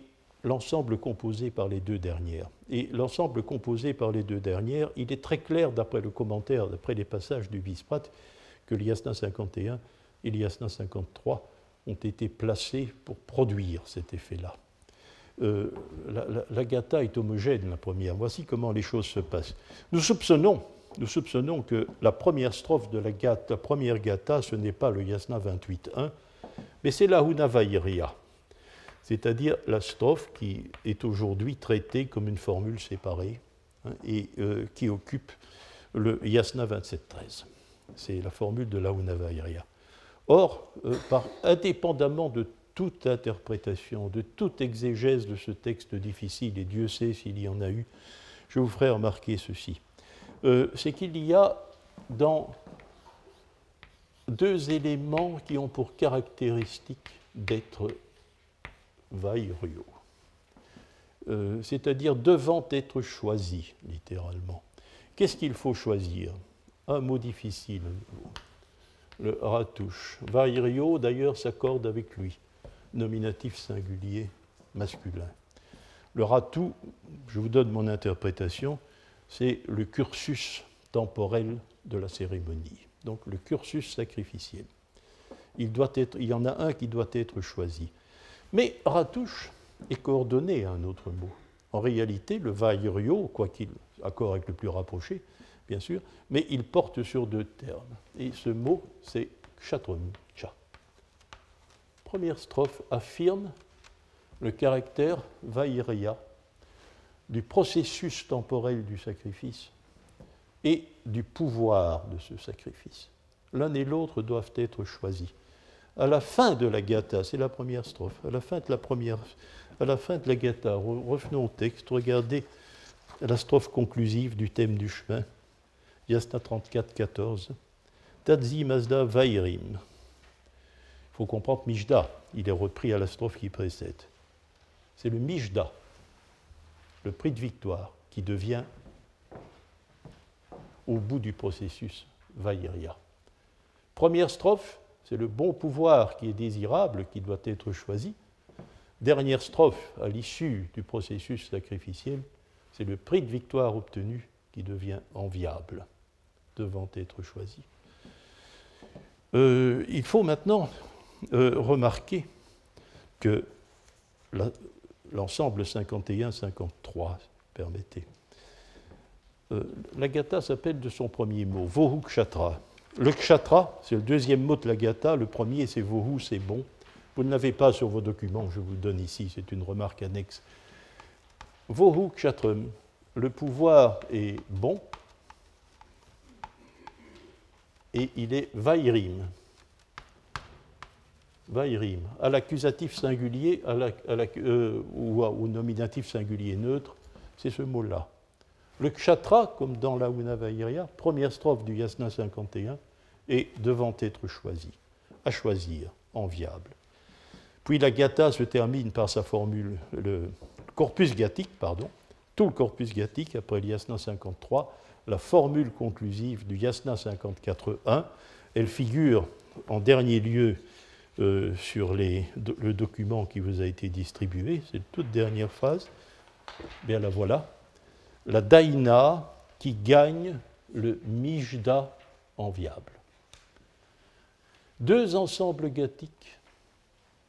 l'ensemble composé par les deux dernières. Et l'ensemble composé par les deux dernières, il est très clair, d'après le commentaire, d'après les passages du Visprat, que l'Yasna 51 et l'Yasna 53 ont été placés pour produire cet effet-là. Euh, la, gata est homogène, la première. Voici comment les choses se passent. Nous soupçonnons, nous soupçonnons que la première strophe de la, gata, première gata, ce n'est pas le yasna 28.1, mais c'est la Hunavairia, c'est-à-dire la strophe qui est aujourd'hui traitée comme une formule séparée hein, et euh, qui occupe le Yasna 27.13. C'est la formule de la Hunavairia. Or, euh, indépendamment de toute interprétation, de toute exégèse de ce texte difficile, et Dieu sait s'il y en a eu, je vous ferai remarquer ceci. Euh, c'est qu'il y a dans deux éléments qui ont pour caractéristique d'être vaïrio, euh, c'est-à-dire devant être choisi, littéralement. Qu'est-ce qu'il faut choisir? Un mot difficile, le ratouche. Vairio, d'ailleurs, s'accorde avec lui, nominatif singulier masculin. Le ratou, je vous donne mon interprétation, c'est le cursus temporel de la cérémonie, donc le cursus sacrificiel. Il y en a un qui doit être choisi. Mais ratouche est coordonné à un autre mot. En réalité, le vairio, quoi qu'il accord avec le plus rapproché, bien sûr, mais il porte sur deux termes. Et ce mot, c'est cha. Première strophe affirme le caractère vairia du processus temporel du sacrifice et du pouvoir de ce sacrifice. L'un et l'autre doivent être choisis. À la fin de la gata, c'est la première strophe, à la fin de la première, à la fin de la gata, revenons au texte, regardez la strophe conclusive du thème du chemin, Yasna 34, 14. Tadzi Mazda Vairim. Il faut comprendre Mijda, il est repris à la strophe qui précède. C'est le Mijda, le prix de victoire, qui devient au bout du processus Vairia. Première strophe, c'est le bon pouvoir qui est désirable, qui doit être choisi. Dernière strophe, à l'issue du processus sacrificiel, c'est le prix de victoire obtenu qui devient enviable devant être choisi. Euh, il faut maintenant euh, remarquer que l'ensemble 51-53, permettez, euh, la gata s'appelle de son premier mot, Vohu Kshatra. Le Kshatra, c'est le deuxième mot de la gata, le premier c'est Vohu, c'est bon. Vous ne l'avez pas sur vos documents, je vous le donne ici, c'est une remarque annexe. Vohu Kshatram, le pouvoir est bon, et il est vairim. Vairim. À l'accusatif singulier euh, ou au nominatif singulier neutre, c'est ce mot-là. Le kshatra, comme dans la Unavairia, première strophe du Yasna 51, est devant être choisi, à choisir, enviable. Puis la gata se termine par sa formule, le corpus gathique, pardon, tout le corpus gathique après le Yasna 53, la formule conclusive du Yasna 54.1. Elle figure en dernier lieu euh, sur le document qui vous a été distribué. C'est toute dernière phrase. Bien la voilà. La Daina qui gagne le Mijda enviable. Deux ensembles gathiques,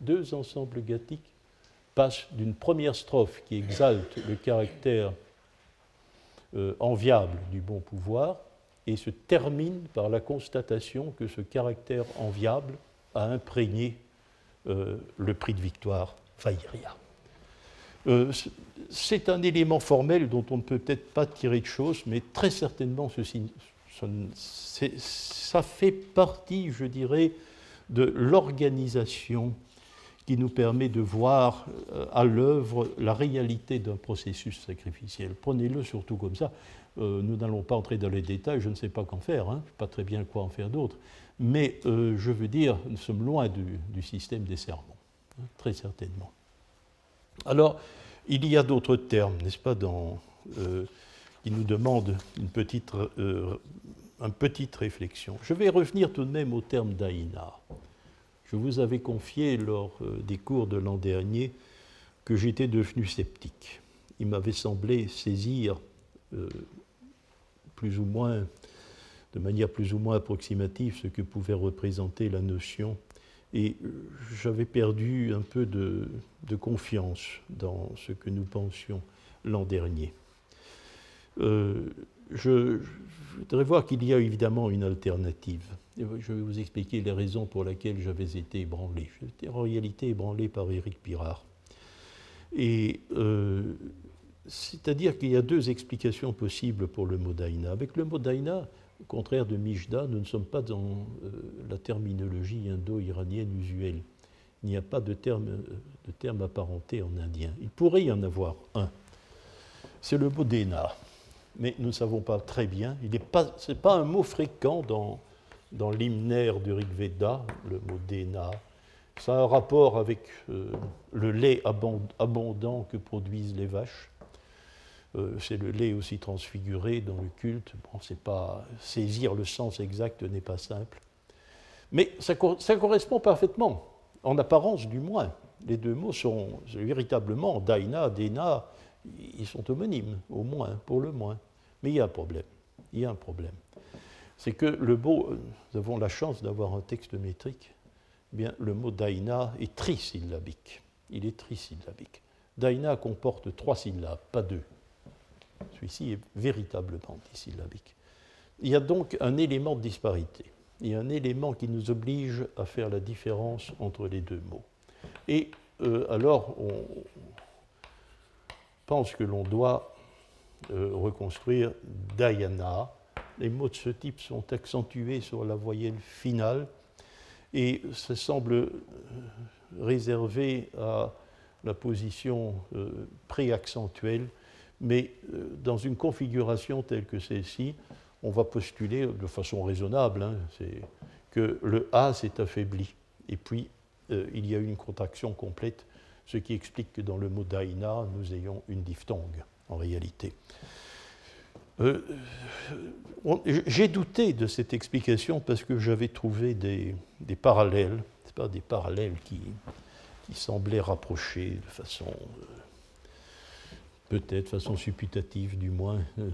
deux ensembles gathiques passent d'une première strophe qui exalte le caractère euh, enviable du bon pouvoir et se termine par la constatation que ce caractère enviable a imprégné euh, le prix de victoire Vaïria. Euh, c'est un élément formel dont on ne peut peut-être pas tirer de choses, mais très certainement ceci, ça fait partie, je dirais, de l'organisation qui nous permet de voir euh, à l'œuvre la réalité d'un processus sacrificiel. Prenez-le surtout comme ça. Euh, nous n'allons pas entrer dans les détails, je ne sais pas qu'en faire, hein, pas très bien quoi en faire d'autre. Mais euh, je veux dire, nous sommes loin du, système des sermons, hein, très certainement. Alors, il y a d'autres termes, n'est-ce pas, dans, qui nous demandent une petite, une petite réflexion. Je vais revenir tout de même au terme d'Aïna. Je vous avais confié lors euh, des cours de l'an dernier que j'étais devenu sceptique. Il m'avait semblé saisir euh, plus ou moins, de manière plus ou moins approximative, ce que pouvait représenter la notion. Et euh, j'avais perdu un peu de, confiance dans ce que nous pensions l'an dernier. Je, voudrais voir qu'il y a évidemment une alternative. Je vais vous expliquer les raisons pour lesquelles j'avais été ébranlé. J'étais en réalité ébranlé par Éric Pirard. Et euh, c'est-à-dire qu'il y a deux explications possibles pour le mot daïna. Avec le mot daïna, au contraire de Mijda, nous ne sommes pas dans euh, la terminologie indo-iranienne usuelle. Il n'y a pas de terme, de terme apparenté en indien. Il pourrait y en avoir un. C'est le mot dena mais nous ne savons pas très bien. Ce n'est pas, un mot fréquent dans, dans l'hymnaire du Rig Veda, le mot Dena. Ça a un rapport avec euh, le lait abondant que produisent les vaches. Euh, c'est le lait aussi transfiguré dans le culte. Bon, c'est pas saisir le sens exact n'est pas simple, mais ça, ça, correspond parfaitement, en apparence du moins. Les deux mots sont véritablement Daina, Dena, ils sont homonymes, au moins, pour le moins. Mais il y a un problème. Il y a un problème. C'est que le mot, nous avons la chance d'avoir un texte métrique, eh bien, le mot daina est trisyllabique. Il est trisyllabique. Daina comporte trois syllabes, pas deux. Celui-ci est véritablement disyllabique. Il y a donc un élément de disparité. Il y a un élément qui nous oblige à faire la différence entre les deux mots. Et euh, alors, on pense que l'on doit euh, reconstruire Diana. Les mots de ce type sont accentués sur la voyelle finale et ça semble euh, réservé à la position euh, préaccentuelle, mais dans une configuration telle que celle-ci, on va postuler de façon raisonnable hein, que le A s'est affaibli. Et puis, il y a une contraction complète, ce qui explique que dans le mot daina, nous ayons une diphtongue en réalité. Euh, j'ai douté de cette explication parce que j'avais trouvé des, parallèles, pas des parallèles qui, semblaient rapprocher de façon, euh, peut-être façon supputative du moins, euh,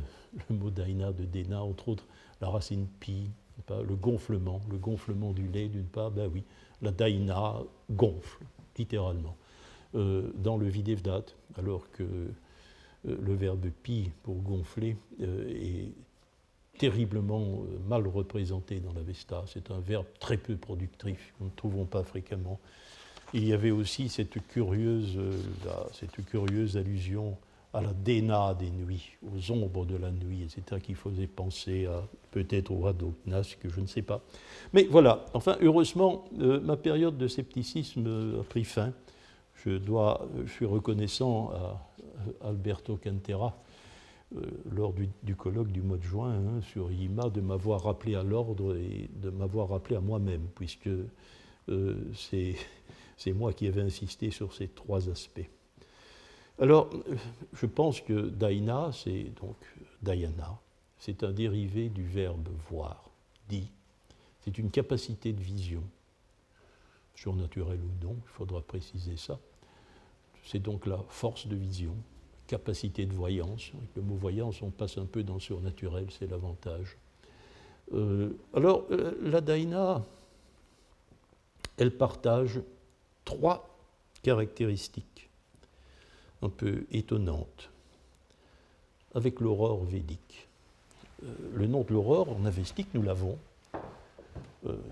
le mot daina de Dena, entre autres la racine pi, le gonflement, le gonflement du lait d'une part, ben oui, la daina gonfle, littéralement, dans le videvdat, alors que euh, le verbe pi pour gonfler euh, est terriblement euh, mal représenté dans la Vesta. C'est un verbe très peu productif, nous ne trouvons pas fréquemment. Il y avait aussi cette curieuse, cette curieuse allusion à la déna des nuits, aux ombres de la nuit, etc., qui faisait penser peut-être au Radoknas, que je ne sais pas. Mais voilà, enfin, heureusement, ma période de scepticisme a pris fin. Je, dois, je suis reconnaissant à Alberto Cantera euh, lors du, colloque du mois de juin hein, sur IMA de m'avoir rappelé à l'ordre et de m'avoir rappelé à moi-même, puisque euh, c'est moi qui avais insisté sur ces trois aspects. Alors, je pense que Daina, c'est donc Diana, c'est un dérivé du verbe voir, dit. C'est une capacité de vision, surnaturelle ou non, il faudra préciser ça. C'est donc la force de vision, capacité de voyance. Avec le mot voyance, on passe un peu dans le surnaturel, c'est l'avantage. Euh, alors, euh, la Daina, elle partage trois caractéristiques un peu étonnantes avec l'aurore védique. Euh, le nom de l'aurore en avestique, nous l'avons,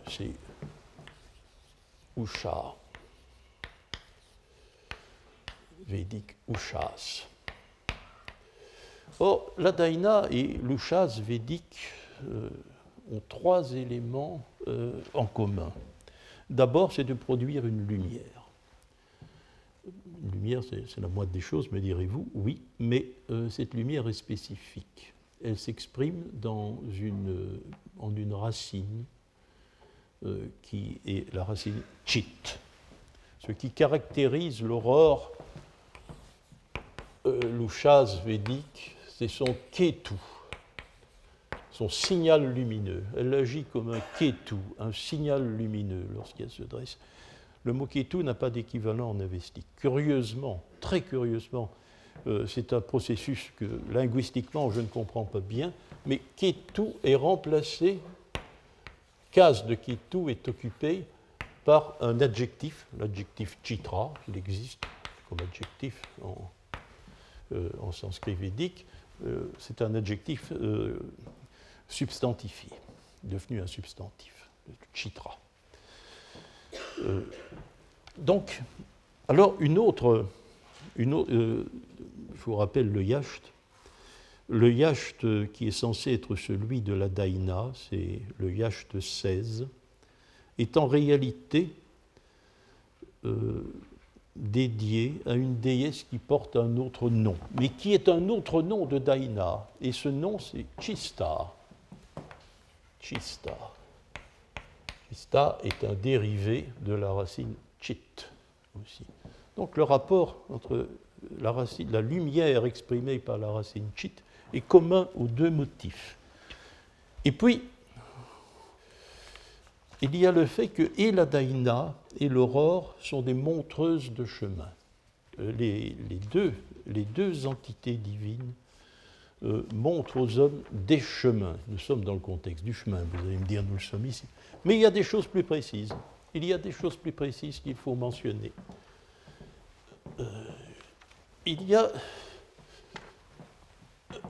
c'est Usha, védique Ushas. Or, la Daina et l'Ushas védique euh, ont trois éléments euh, en commun. D'abord, c'est de produire une lumière. Une lumière, c'est la moindre des choses, me direz-vous. Oui, mais euh, cette lumière est spécifique. Elle s'exprime une, en une racine qui est la racine chit, ce qui caractérise l'aurore l'Ushas védique c'est son ketu, son signal lumineux. Elle agit comme un ketu, un signal lumineux lorsqu'elle se dresse. Le mot ketu n'a pas d'équivalent en avestique. Curieusement, très curieusement, euh, c'est un processus que linguistiquement je ne comprends pas bien, mais ketu est remplacé, case de ketu est occupée par un adjectif, l'adjectif chitra, il existe comme adjectif en, en sanskrit védique, c'est un adjectif substantifié, devenu un substantif, chitra. donc, alors une autre, une autre je vous rappelle le yacht, le yacht qui est censé être celui de la Daïna, c'est le yacht 16, est en réalité euh, dédié à une déesse qui porte un autre nom, mais qui est un autre nom de Daïna. Et ce nom, c'est Chista. Chista. Chista est un dérivé de la racine chit aussi. Donc le rapport entre la, la lumière exprimée par la racine chit est commun aux deux motifs. Et puis, il y a le fait que et la Daïna et l'aurore sont des montreuses de chemin. Euh, les, deux, entités divines euh, montrent aux hommes des chemins. Nous sommes dans le contexte du chemin, vous allez me dire, nous le sommes ici. Mais il y a des choses plus précises. Il y a des choses plus précises qu'il faut mentionner. Euh, il y a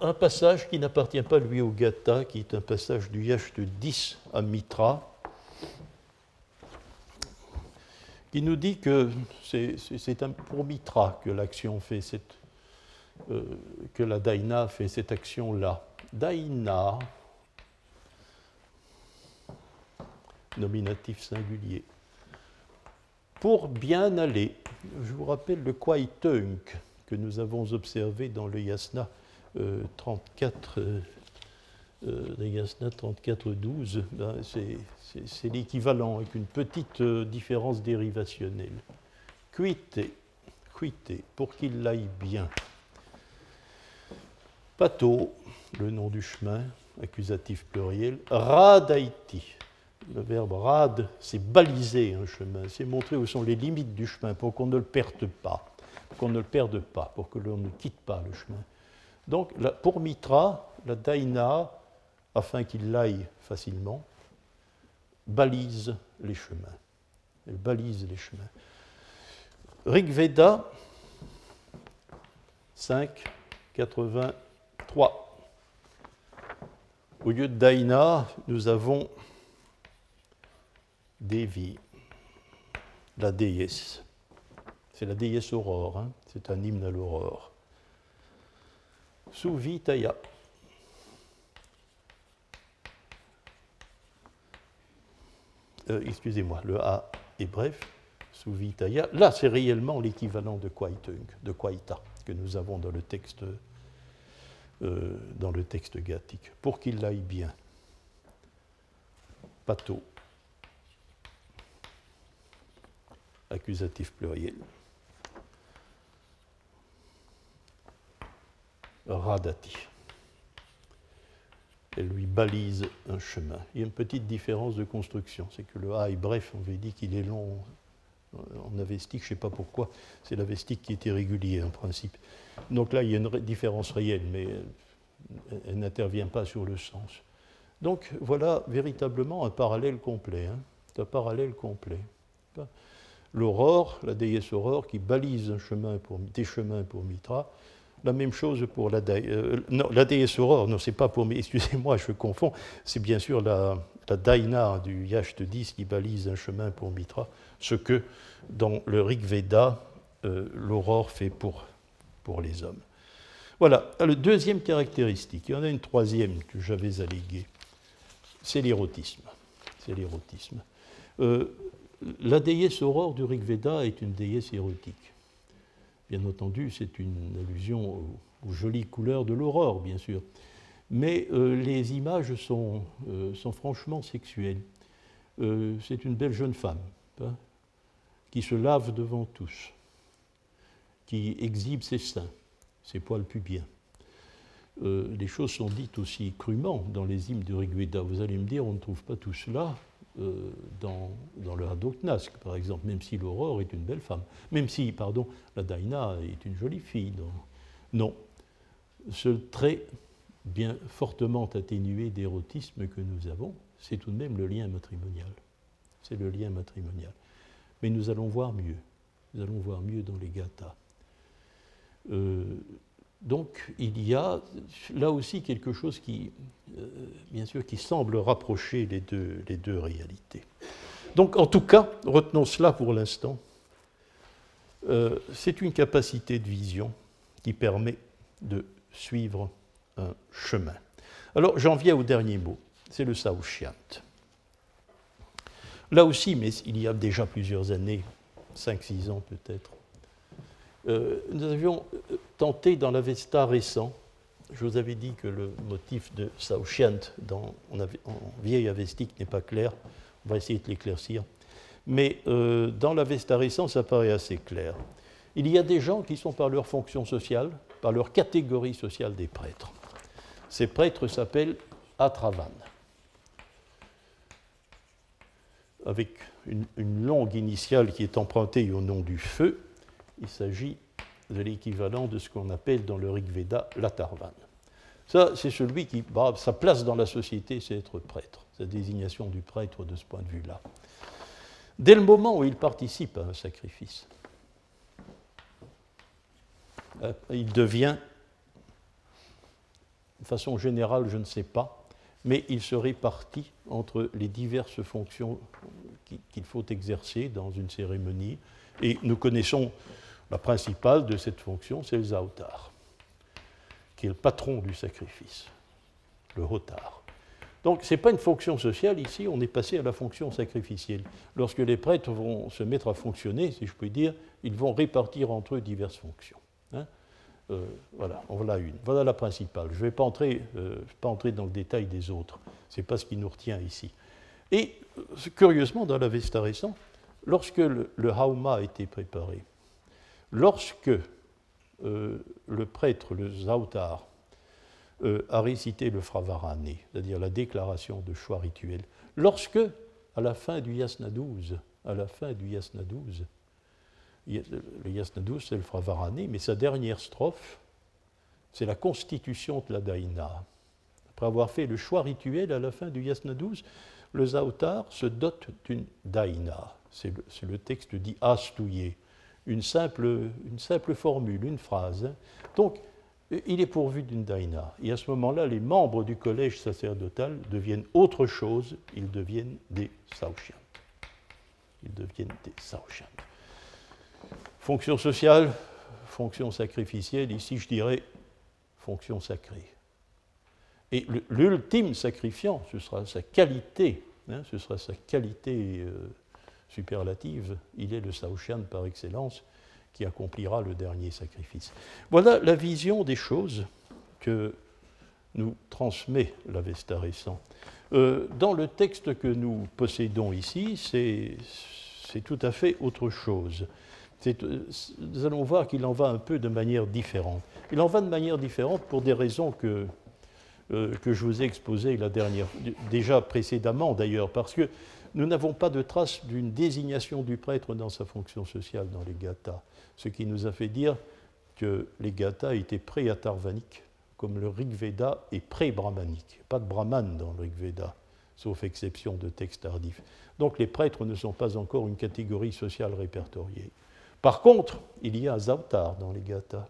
un passage qui n'appartient pas lui au Gata, qui est un passage du Yacht 10 à Mitra, qui nous dit que c'est pour Mitra que l'action fait cette, euh, que la Daina fait cette action-là. Daina, nominatif singulier. Pour bien aller, je vous rappelle le Kwaitunk que nous avons observé dans le Yasna 34, euh, euh, le Yasna 34-12, ben, c'est l'équivalent avec une petite euh, différence dérivationnelle. Cuite, cuite, pour qu'il aille bien. Pato, le nom du chemin, accusatif pluriel. Radaiti, le verbe rad, c'est baliser un chemin, c'est montrer où sont les limites du chemin pour qu'on ne le perde pas qu'on ne le perde pas, pour que l'on ne quitte pas le chemin. Donc, pour Mitra, la Daina, afin qu'il aille facilement, balise les chemins. Elle balise les chemins. Rigveda 5, 83. Au lieu de Daina, nous avons Devi, la déesse. C'est la déesse aurore, hein. c'est un hymne à l'aurore. Suvitaya. Euh, excusez-moi, le A est bref. Suvitaya. Là, c'est réellement l'équivalent de Kwaitung, de Kwaita, que nous avons dans le texte, euh. Pour qu'il aille bien. Pato. Accusatif pluriel. radati. Elle lui balise un chemin. Il y a une petite différence de construction, c'est que le A est bref, on avait dit qu'il est long en avestique, je ne sais pas pourquoi, c'est l'avestique qui est irrégulier en principe. Donc là, il y a une différence réelle, mais elle, n'intervient pas sur le sens. Donc voilà véritablement un parallèle complet. Hein. un parallèle complet. L'aurore, la déesse aurore qui balise un chemin pour, des chemins pour Mitra, la même chose pour la, euh, la déesse Aurore, non, c'est pas pour mais excusez-moi, je confonds, c'est bien sûr la, la Daina du Yacht 10 qui balise un chemin pour Mitra, ce que dans le Rig Veda, euh, l'aurore fait pour, les hommes. Voilà, la deuxième caractéristique, il y en a une troisième que j'avais alléguée, c'est l'érotisme. C'est l'érotisme. Euh, la déesse Aurore du Rig Veda est une déesse érotique. Bien entendu, c'est une allusion aux, jolies couleurs de l'aurore, bien sûr. Mais euh, les images sont, euh, franchement sexuelles. Euh, c'est une belle jeune femme hein, qui se lave devant tous, qui exhibe ses seins, ses poils pubiens. les choses sont dites aussi crûment dans les hymnes de Rigveda. Vous allez me dire, on ne trouve pas tout cela euh, dans, le Hadoknask, par exemple, même si l'Aurore est une belle femme, même si, pardon, la Daina est une jolie fille. Non. Ce trait bien fortement atténué d'érotisme que nous avons, c'est tout de même le lien matrimonial. C'est le lien matrimonial. Mais nous allons voir mieux. Nous allons voir mieux dans les gathas. Euh, donc il y a là aussi quelque chose qui, euh, bien sûr, qui semble rapprocher les deux, réalités. Donc en tout cas, retenons cela pour l'instant. Euh, c'est une capacité de vision qui permet de suivre un chemin. Alors j'en viens au dernier mot, c'est le Saoshiant. Là aussi, mais il y a déjà plusieurs années, 5-6 ans peut-être, euh, nous avions euh, tenté dans l'Avesta récent, je vous avais dit que le motif de Saoshiant dans, en, vieille avestique n'est pas clair, on va essayer de l'éclaircir, mais euh, dans l'Avesta récent, ça paraît assez clair. Il y a des gens qui sont par leur fonction sociale, par leur catégorie sociale des prêtres. Ces prêtres s'appellent Atravan. Avec une, longue initiale qui est empruntée au nom du feu, il s'agit de l'équivalent de ce qu'on appelle dans le Rig Veda l'Atarvan. Ça, c'est celui qui, bah, sa place dans la société, c'est être prêtre, sa désignation du prêtre de ce point de vue-là. Dès le moment où il participe à un sacrifice, euh, il devient, de façon générale, je ne sais pas, mais il se répartit entre les diverses fonctions qu'il faut exercer dans une cérémonie. Et nous connaissons la principale de cette fonction, c'est le Zaotar, qui est le patron du sacrifice, le Hotar. Donc ce n'est pas une fonction sociale ici, on est passé à la fonction sacrificielle. Lorsque les prêtres vont se mettre à fonctionner, si je puis dire, ils vont répartir entre eux diverses fonctions. Hein. Euh, voilà, on voilà une. Voilà la principale. Je ne vais pas entrer, euh, pas entrer dans le détail des autres. Ce n'est pas ce qui nous retient ici. Et euh, curieusement, dans la Vesta récent, lorsque le, le Hauma a été préparé, lorsque le prêtre, le Zautar, euh, a récité le Fravarane, c'est-à-dire la déclaration de choix rituel, lorsque, à la fin du Yasna 12, à la fin du Yasna 12, le Yasna 12 c'est le Fravarane, mais sa dernière strophe, c'est la constitution de la Daïna. Après avoir fait le choix rituel à la fin du Yasna 12, le Zautar se dote d'une Daïna. C'est le, texte dit Astouye, une simple, une simple formule, une phrase. Donc, il est pourvu d'une daïna. Et à ce moment-là, les membres du collège sacerdotal deviennent autre chose, ils deviennent des saoshians. Ils deviennent des saoshians. Fonction sociale, fonction sacrificielle, ici je dirais fonction sacrée. Et l'ultime sacrifiant, ce sera sa qualité, hein, ce sera sa qualité euh, superlative, il est le saoshian par excellence, qui accomplira le dernier sacrifice. Voilà la vision des choses que nous transmet l'Avesta récent. Euh, dans le texte que nous possédons ici, c'est tout à fait autre chose. Nous allons voir qu'il en va un peu de manière différente. Il en va de manière différente pour des raisons que, euh, je vous ai exposées déjà précédemment d'ailleurs, parce que nous n'avons pas de trace d'une désignation du prêtre dans sa fonction sociale dans les gathas ce qui nous a fait dire que les gathas étaient pré-atarvaniques, comme le Rig Veda est pré-brahmanique. Pas de brahman dans le Rig Veda, sauf exception de textes tardifs. Donc les prêtres ne sont pas encore une catégorie sociale répertoriée. Par contre, il y a Zavtar dans les gathas.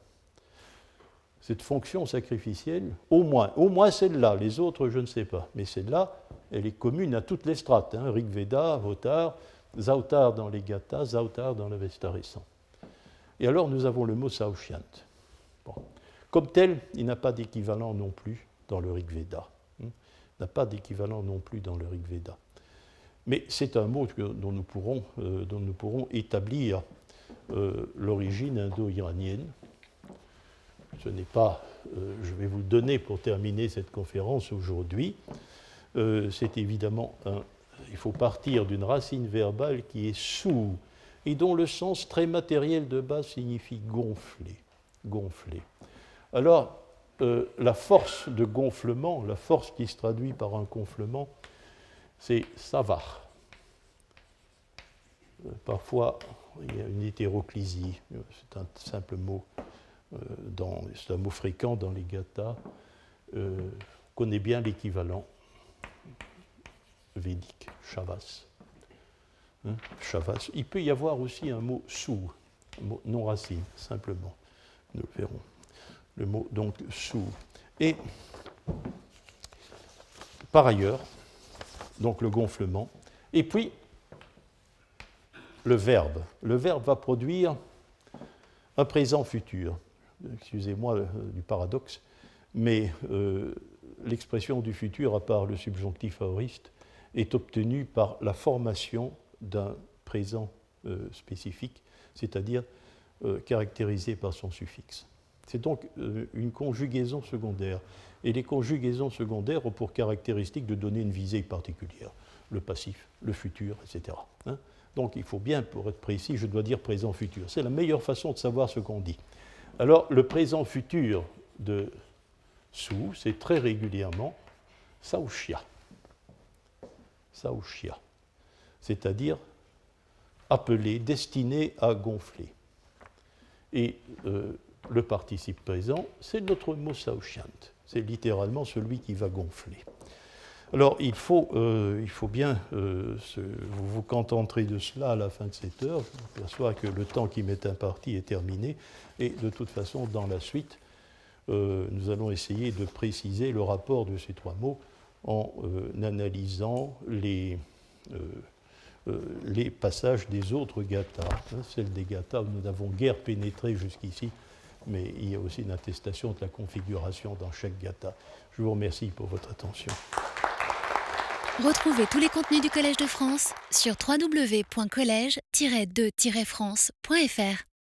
Cette fonction sacrificielle, au moins celle-là, les autres je ne sais pas, mais celle-là, elle est commune à toutes les strates, hein, Rig Veda, Votar, Zautar dans les gathas, Zautar dans l'Avesta récent. Et alors nous avons le mot Saoshiant. Comme tel, il n'a pas d'équivalent non plus dans le Rig Veda. Hein. n'a pas d'équivalent non plus dans le Rig Veda. Mais c'est un mot dont, nous pourrons, euh, dont nous pourrons établir euh, l'origine indo-iranienne. Ce n'est pas, euh, je vais vous donner pour terminer cette conférence aujourd'hui. C'est évidemment il faut partir d'une racine verbale qui est sous et dont le sens très matériel de base signifie gonfler. gonfler. Alors, euh, la force de gonflement, la force qui se traduit par un gonflement, c'est savar. Euh, parfois, il y a une hétéroclisie, c'est un simple mot, euh, c'est un mot fréquent dans les gathas. on connaît bien l'équivalent védique, shavas. Hein, Il peut y avoir aussi un mot sous, un mot non racine, simplement. Nous le verrons. Le mot donc sous. Et par ailleurs, donc le gonflement. Et puis, le verbe. Le verbe va produire un présent futur. Excusez-moi euh, du paradoxe, mais euh, l'expression du futur, à part le subjonctif aoriste, est obtenue par la formation d'un présent euh, spécifique, c'est-à-dire caractérisé par son suffixe. C'est donc une conjugaison secondaire. Et les conjugaisons secondaires ont pour caractéristique de donner une visée particulière, le passif, le futur, etc. Donc il faut bien, pour être précis, je dois dire présent-futur. C'est la meilleure façon de savoir ce qu'on dit. Alors le présent-futur de sous, c'est très régulièrement saouchia. Saouchia. C'est-à-dire appelé, destiné à gonfler. Et euh, le participe présent, c'est notre mot saouchiant. C'est littéralement celui qui va gonfler. Alors, il faut, euh, bien euh, vous vous contenterez de cela à la fin de cette heure. Je que le temps qui m'est imparti est terminé. Et de toute façon, dans la suite, nous allons essayer de préciser le rapport de ces trois mots en analysant les, les passages des autres gathas. Hein, celle des gathas nous n'avons guère pénétré jusqu'ici, mais il y a aussi une attestation de la configuration dans chaque gatha. Je vous remercie pour votre attention. Retrouvez tous les contenus du Collège de France sur www.colège-2-france.fr.